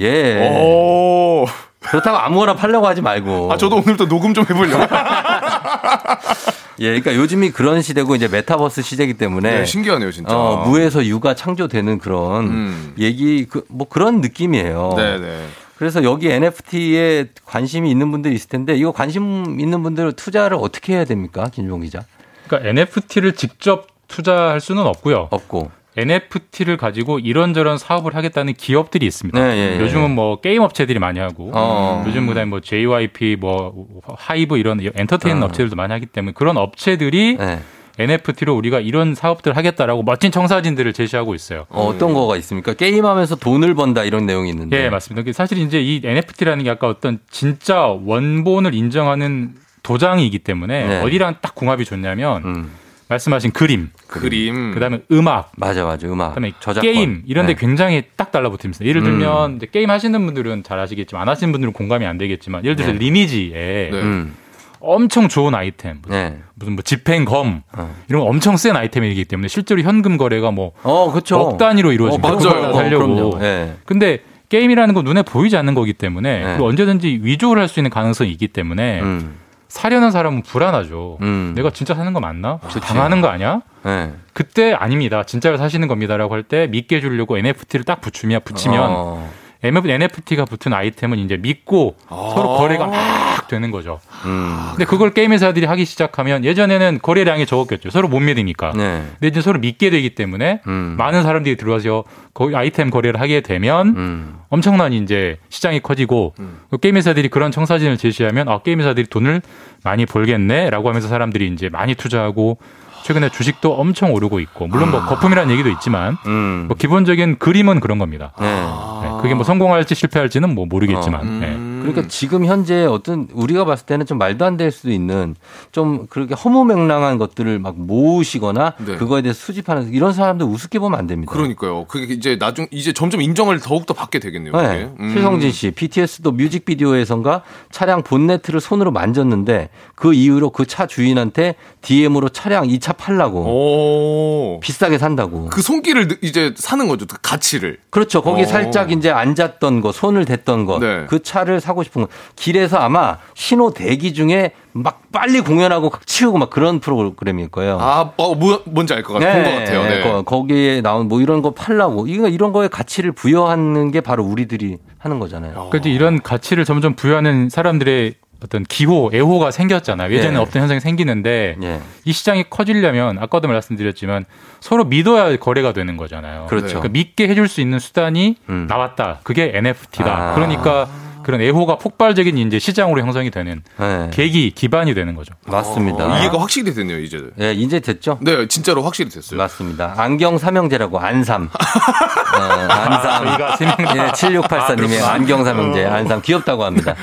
예. 오. 그렇다고 아무거나 팔려고 하지 말고. 아, 저도 오늘부터 녹음 좀 해보려고. 예, 그러니까 요즘이 그런 시대고 이제 메타버스 시대이기 때문에. 네, 신기하네요, 진짜. 어, 무에서 유가 창조되는 그런 음. 얘기, 그, 뭐 그런 느낌이에요. 네 네. 그래서 여기 NFT에 관심이 있는 분들이 있을 텐데 이거 관심 있는 분들 투자를 어떻게 해야 됩니까? 김종 기자. 그러니까 NFT를 직접 투자할 수는 없고요. 없고. NFT를 가지고 이런저런 사업을 하겠다는 기업들이 있습니다. 네, 예, 예. 요즘은 뭐 게임 업체들이 많이 하고 어. 요즘 그다음에 뭐 JYP 뭐 하이브 이런 엔터테인먼트 어. 업체들도 많이 하기 때문에 그런 업체들이 네. NFT로 우리가 이런 사업들을 하겠다라고 멋진 청사진들을 제시하고 있어요. 어, 어떤 거가 있습니까? 게임하면서 돈을 번다 이런 내용이 있는데. 예, 맞습니다. 사실 이제 이 NFT라는 게 아까 어떤 진짜 원본을 인정하는 도장이기 때문에 네. 어디랑 딱 궁합이 좋냐면 음. 말씀하신 그림, 그림. 그다음에 음악, 맞아, 맞아. 음악. 그다음에 저작권. 게임 이런 데 네. 굉장히 딱 달라붙습니다. 예를 음. 들면 이제 게임 하시는 분들은 잘 아시겠지만 안 하시는 분들은 공감이 안 되겠지만 예를 들어서 네. 리니지에 네. 음. 엄청 좋은 아이템 무슨, 네. 무슨 뭐 집행검 어. 이런 거 엄청 센 아이템이기 때문에 실제로 현금 거래가 뭐 어, 그렇죠. 억 단위로 이루어집니다. 어, 그런 맞아요. 그럼요. 예. 근데 게임이라는 건 눈에 보이지 않는 거기 때문에 네. 그리고 언제든지 위조를 할 수 있는 가능성이 있기 때문에 음. 사려는 사람은 불안하죠. 음. 내가 진짜 사는 거 맞나? 그치. 당하는 거 아니야? 예. 그때 아닙니다. 진짜로 사시는 겁니다라고 할 때 믿게 해주려고 NFT를 딱 붙이면 붙이면 어. NFT가 붙은 아이템은 이제 믿고 서로 거래가 막 되는 거죠. 음. 근데 그걸 게임 회사들이 하기 시작하면 예전에는 거래량이 적었겠죠. 서로 못 믿으니까. 네. 근데 이제 서로 믿게 되기 때문에 음. 많은 사람들이 들어와서 거기 아이템 거래를 하게 되면 음. 엄청난 이제 시장이 커지고 그 게임 회사들이 그런 청사진을 제시하면 아 게임 회사들이 돈을 많이 벌겠네라고 하면서 사람들이 이제 많이 투자하고 최근에 주식도 엄청 오르고 있고 물론 뭐 거품이라는 얘기도 있지만 음. 뭐 기본적인 그림은 그런 겁니다. 네. 네, 그게 뭐 성공할지 실패할지는 뭐 모르겠지만 음. 네. 그러니까 지금 현재 어떤 우리가 봤을 때는 좀 말도 안 될 수도 있는 좀 그렇게 허무맹랑한 것들을 막 모으시거나 네. 그거에 대해서 수집하는 이런 사람들 우습게 보면 안 됩니다. 그러니까요. 그게 이제 나중 이제 점점 인정을 더욱 더 받게 되겠네요. 네. 음. 최성진 씨, BTS도 뮤직비디오에선가 차량 본네트를 손으로 만졌는데 그 이후로 그 차 주인한테 DM으로 차량 이차 팔라고 오. 비싸게 산다고. 그 손길을 느- 이제 사는 거죠. 그 가치를. 그렇죠. 거기 어. 살짝 이제 앉았던 거, 손을 댔던 거, 네. 그 차를 사고 싶은 거. 길에서 아마 신호 대기 중에 막 빨리 공연하고 치우고 막 그런 프로그램일 거예요. 아, 어, 뭐, 뭔지 알 것 같아요. 본것 같아요. 네. 거- 거기에 나온 뭐 이런 거 팔라고. 이거 이런 거에 가치를 부여하는 게 바로 우리들이 하는 거잖아요. 그래도 이런 가치를 점점 부여하는 사람들의 어떤 기호, 애호가 생겼잖아요. 예전에 예. 없던 현상이 생기는데 예. 이 시장이 커지려면 아까도 말씀드렸지만 서로 믿어야 거래가 되는 거잖아요. 그렇죠. 그러니까 믿게 해줄 수 있는 수단이 음. 나왔다. 그게 NFT다. 아. 그러니까 그런 애호가 폭발적인 이제 시장으로 형성이 되는 네. 계기 기반이 되는 거죠. 맞습니다. 어, 이해가 확실히 됐네요, 이제. 예, 이제 됐죠? 네, 진짜로 확실히 됐어요. 맞습니다. 안경 삼형제라고 안삼. 어, 안삼. 저희가 세 명. 예, 7684님의 안경 삼형제 안삼 귀엽다고 합니다.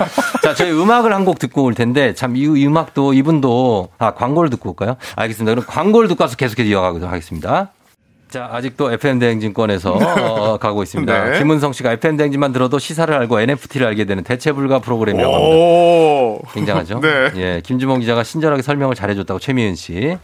자, 저희 음악을 한 곡 듣고 올 텐데 참 이 음악도 이분도 아 광고를 듣고 올까요? 알겠습니다. 그럼 광고를 듣고 와서 계속해서 이어가도록 하겠습니다. 자, 아직도 FM 대행진권에서 어, 가고 있습니다. 네. 김은성 씨가 FM 대행진만 들어도 시사를 알고 NFT를 알게 되는 대체 불가 프로그램이라고 합니다. 오. 굉장하죠? 네. 예, 김주몽 기자가 친절하게 설명을 잘해줬다고 최미은 씨.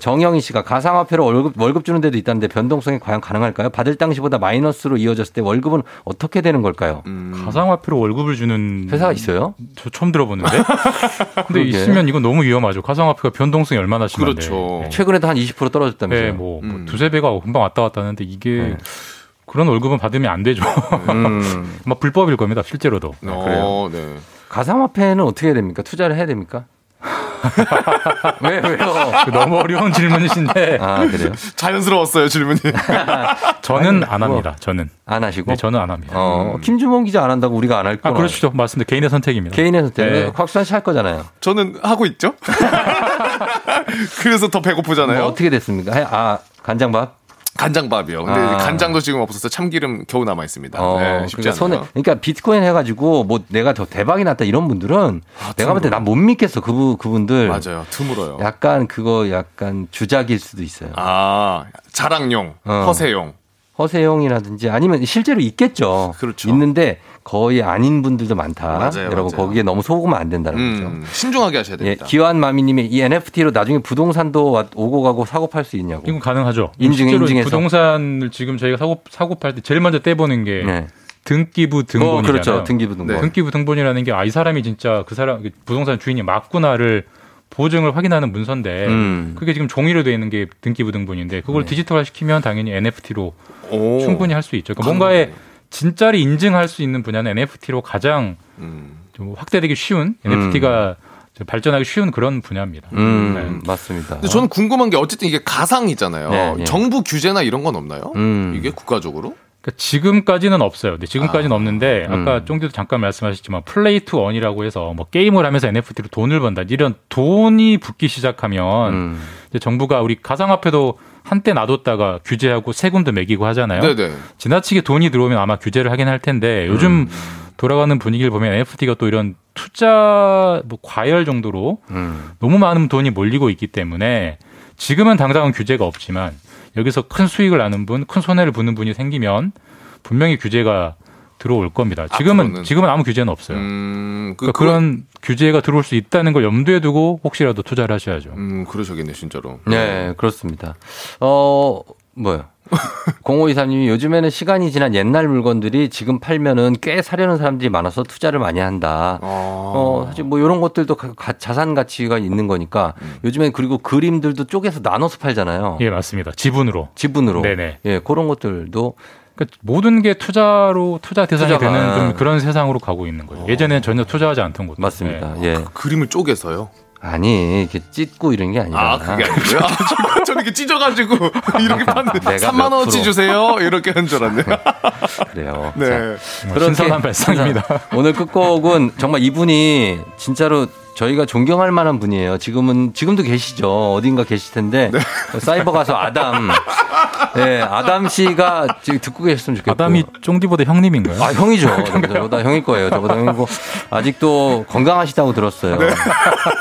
정영희 씨가 가상화폐로 월급, 월급 주는 데도 있다는데 변동성이 과연 가능할까요? 받을 당시보다 마이너스로 이어졌을 때 월급은 어떻게 되는 걸까요? 음. 가상화폐로 월급을 주는 회사가 있어요? 저 처음 들어보는데. 근데 그러게. 있으면 이건 너무 위험하죠. 가상화폐가 변동성이 얼마나 심한데. 그렇죠. 네. 최근에도 한 20% 떨어졌다면서요? 네, 뭐, 뭐 음. 두세 배가 금방 왔다 갔다 하는데 이게 네. 그런 월급은 받으면 안 되죠. 음, 막 불법일 겁니다. 실제로도. 어, 네. 가상화폐는 어떻게 해야 됩니까? 투자를 해야 됩니까? 왜, 왜요? 그 너무 어려운 질문이신데 아, 그래요? 자연스러웠어요, 질문이. 저는 아니, 안 뭐. 합니다. 저는. 안 하시고? 네, 저는 안 합니다. 어, 김주몽 기자 안 한다고 우리가 안할 아, 거나. 그렇죠. 맞습니다. 개인의 선택입니다. 개인의 선택. 네. 곽수환 씨할 거잖아요. 저는 하고 있죠? 그래서 더 배고프잖아요. 뭐 어떻게 됐습니까? 해- 아, 간장밥? 간장밥이요. 근데 아. 간장도 지금 없어서 참기름 겨우 남아 있습니다. 어, 네, 쉽지 그러니까 손에. 그러니까 비트코인 해가지고 뭐 내가 더 대박이 났다 이런 분들은 내가 볼 때 난 못 믿겠어. 그, 그분들. 맞아요. 드물어요. 약간 그거 약간 주작일 수도 있어요. 아, 자랑용, 어. 허세용. 허세용이라든지 아니면 실제로 있겠죠. 그렇죠. 있는데 거의 아닌 분들도 많다. 맞아요, 여러분 맞아요. 거기에 너무 속으면 안 된다는 거죠. 음, 신중하게 하셔야 예, 됩니다. 기완 마미님이 이 NFT로 나중에 부동산도 와- 오고 가고 사고 팔 수 있냐고. 이건 가능하죠. 인증, 실제로 인증해서. 부동산을 지금 저희가 사고 사고 팔 때 제일 먼저 떼보는 게 네. 등기부 어, 등본이잖아요. 그렇죠. 등기부 등본. 네. 등기부 등본이라는 게 아 이 사람이 진짜 그 사람 그 부동산 주인이 맞구나를 보증을 확인하는 문서인데 음. 그게 지금 종이로 되어 있는 게 등기부 등본인데 그걸 네. 디지털화 시키면 당연히 NFT로 오. 충분히 할 수 있죠. 그러니까 뭔가의 진짜를 인증할 수 있는 분야는 NFT로 가장 음. 좀 확대되기 쉬운 NFT가 발전하기 쉬운 그런 분야입니다. 음, 네. 맞습니다. 근데 저는 궁금한 게 어쨌든 이게 가상이잖아요. 네, 네. 정부 규제나 이런 건 없나요? 음. 이게 국가적으로? 그러니까 지금까지는 없어요. 근데 지금까지는 없는데 아까 음. 쫑디도 잠깐 말씀하셨지만 Play to Earn이라고 해서 뭐 게임을 하면서 NFT로 돈을 번다 이런 돈이 붙기 시작하면 음. 이제 정부가 우리 가상화폐도 한때 놔뒀다가 규제하고 세금도 매기고 하잖아요. 네네. 지나치게 돈이 들어오면 아마 규제를 하긴 할 텐데 요즘 돌아가는 분위기를 보면 NFT가 또 이런 투자 뭐 과열 정도로 음. 너무 많은 돈이 몰리고 있기 때문에 지금은 당장은 규제가 없지만 여기서 큰 수익을 나는 분, 큰 손해를 보는 분이 생기면 분명히 규제가 들어올 겁니다. 지금은 앞으로는. 지금은 아무 규제는 없어요. 음, 그, 그러니까 그런 규제가 들어올 수 있다는 걸 염두에 두고 혹시라도 투자를 하셔야죠. 음, 그러셔겠네, 진짜로. 네, 그렇습니다. 어, 뭐요? 0523님이 요즘에는 시간이 지난 옛날 물건들이 지금 팔면은 꽤 사려는 사람들이 많아서 투자를 많이 한다. 어, 사실 뭐 이런 것들도 가- 자산 가치가 있는 거니까 요즘엔 그리고 그림들도 쪼개서 나눠서 팔잖아요. 예, 맞습니다. 지분으로. 지분으로. 네네. 예, 그런 것들도 그러니까 모든 게 투자로 투자 대상이 투자가- 되는 좀 그런 세상으로 가고 있는 거죠. 예전에는 전혀 투자하지 않던 것도. 맞습니다. 네. 예. 그림을 쪼개서요? 아니, 이렇게 찢고 이런 게 아니라. 아, 그게 아니고요? 아, 저는 이렇게 찢어가지고 이렇게 내가 3만 몇 원어치. 주세요. 이렇게 한 줄 알았네요. 그래요. 네. 자, 정말 신선한 발상입니다. 오늘 끝곡은 정말 이분이 진짜로 저희가 존경할 만한 분이에요. 지금은 지금도 계시죠. 어딘가 계실 텐데 사이버 가수 아담. 네, 아담 씨가 지금 듣고 계셨으면 좋겠고. 아담이 쫑디보다 형님인가요? 아, 형이죠. 저보다 형일 거예요. 저보다 형이고. 아직도 건강하시다고 들었어요.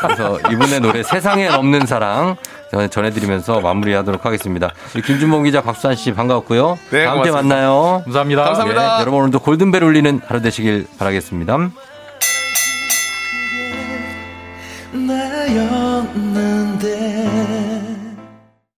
그래서 이분의 노래 세상에 없는 사랑 전- 전해드리면서 마무리하도록 하겠습니다. 우리 김준봉 기자, 박수환 씨 반가웠고요. 네, 다음 주에 고맙습니다. 만나요. 감사합니다. 감사합니다. 예, 여러분 오늘도 골든벨 울리는 하루 되시길 바라겠습니다. 나였는데.